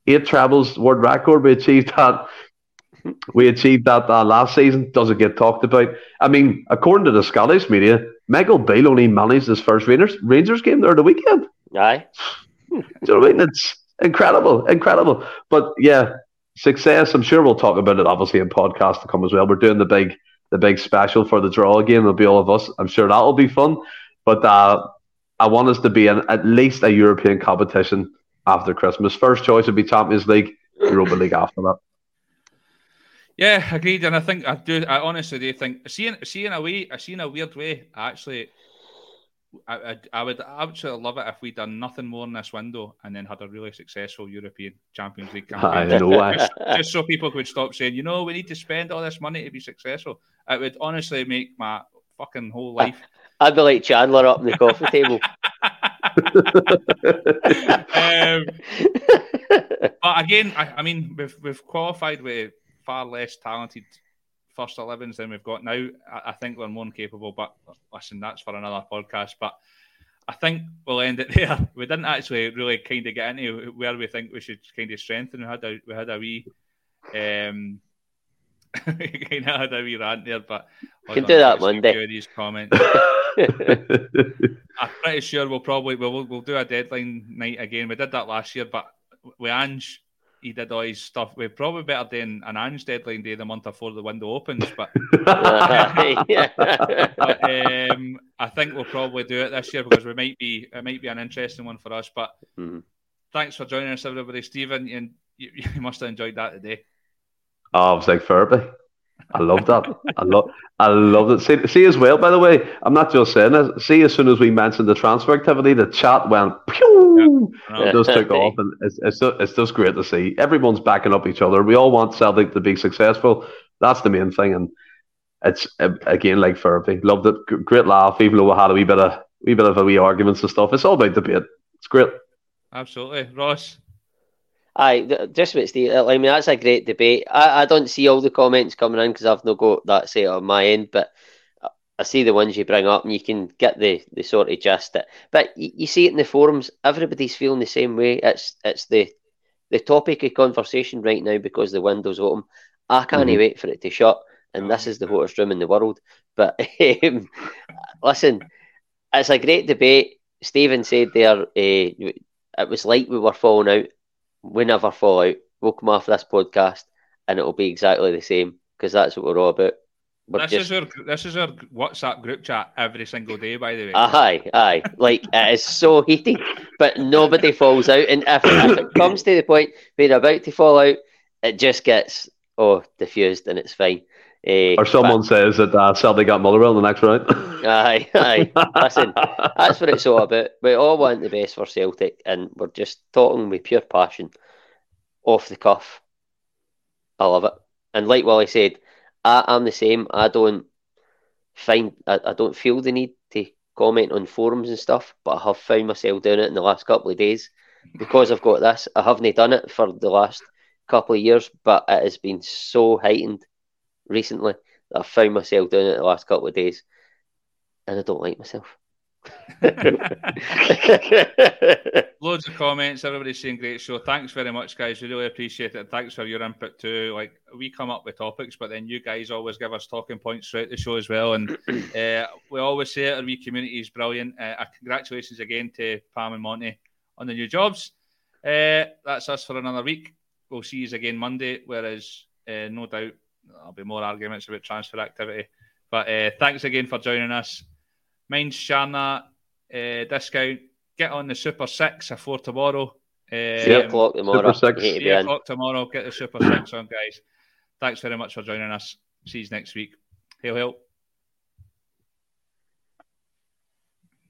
Speaker 3: Eight trebles, world record. We achieved that we achieved that uh, last season. Doesn't get talked about. I mean, according to the Scottish media, Michael Beale only managed his first Rangers, Rangers game there the weekend.
Speaker 2: Aye.
Speaker 3: Do you know what I mean? It's incredible, incredible. But yeah, success. I'm sure we'll talk about it obviously in podcast to come as well. We're doing the big, the big special for the draw again. It'll be all of us. I'm sure that'll be fun. But uh, I want us to be in at least a European competition after Christmas. First choice would be Champions League, Europa League after that.
Speaker 1: Yeah, agreed. And I think I do. I honestly do think seeing seeing a way, I see in a weird way. Actually, I, I, I would absolutely love it if we'd done nothing more in this window and then had a really successful European Champions League campaign. I
Speaker 3: know,
Speaker 1: just, just so people could stop saying, you know, we need to spend all this money to be successful. It would honestly make my fucking whole life.
Speaker 2: I'd be like Chandler up in the coffee table.
Speaker 1: um, but again, I, I mean, we've we've qualified with far less talented first 11s than we've got now. I, I think we're more capable, but listen, that's for another podcast. But I think we'll end it there. We didn't actually really kind of get into where we think we should kind of strengthen. We had a we had a wee um kind of had a wee rant there, but
Speaker 2: you can do that Monday.
Speaker 1: These comments. I'm pretty sure we'll probably we'll, we'll do a deadline night again. We did that last year, but with Ange he did all his stuff. We're probably better than an Ange deadline day the month before the window opens, but, but um, I think we'll probably do it this year because we might be it might be an interesting one for us. But mm-hmm. thanks for joining us, everybody. Stephen, you, you, you must have enjoyed that today.
Speaker 3: Oh, I was like Furby. I love that. I love, I love it. See, see as well. By the way, I'm not just saying it. See, as soon as we mentioned the transfer activity, the chat went pew. Yeah. It just took off, and it's it's just, it's just great to see. Everyone's backing up each other. We all want Celtic to be successful. That's the main thing, and it's again like therapy. Loved it. Great laugh, even though we had a wee bit of wee bit of a wee arguments and stuff. It's all about debate. It's great.
Speaker 1: Absolutely, Ross.
Speaker 2: Aye, just with Steve. I mean, that's a great debate. I, I don't see all the comments coming in because I've not got that set on my end, but I see the ones you bring up, and you can get the, the sort of gist. It. But you, you see it in the forums. Everybody's feeling the same way. It's it's the the topic of conversation right now because the window's open. I can't mm-hmm. wait for it to shut, and this is the hottest room in the world. But um, listen, it's a great debate. Stephen said there, uh, it was like we were falling out. We never fall out. We'll come off this podcast and it'll be exactly the same because that's what we're all about.
Speaker 1: We're this just... is our this is our WhatsApp group chat every single day. By the way,
Speaker 2: aye, aye, like it is so heated, but nobody falls out. And if, if it comes to the point where they're about to fall out, it just gets oh diffused and it's fine.
Speaker 3: Uh, or someone but, says that uh, Celtic got Motherwell in the next round.
Speaker 2: aye, aye. Listen, that's what it's all about. We all want the best for Celtic, and we're just talking with pure passion, off the cuff. I love it. And like Willie said, I, am the same. I don't find, I, I don't feel the need to comment on forums and stuff, but I have found myself doing it in the last couple of days because I've got this. I haven't done it for the last couple of years, but it has been so heightened recently that I've found myself doing it the last couple of days, and I don't like myself.
Speaker 1: Loads of comments. Everybody's saying great show. Thanks very much, guys. We really appreciate it. Thanks for your input too. Like we come up with topics, but then you guys always give us talking points throughout the show as well. And uh, we always say it, our wee community is brilliant. Uh, congratulations again to Pam and Monty on the new jobs. Uh, that's us for another week. We'll see you again Monday. Whereas, uh, no doubt, there'll be more arguments about transfer activity. But uh, thanks again for joining us. Mind sharing that uh, discount. Get on the Super Six before tomorrow.
Speaker 2: Um, Three o'clock tomorrow.
Speaker 1: Super Six. Three o'clock tomorrow. Get the Super Six on, guys. Thanks very much for joining us. See you next week. Hail, hail.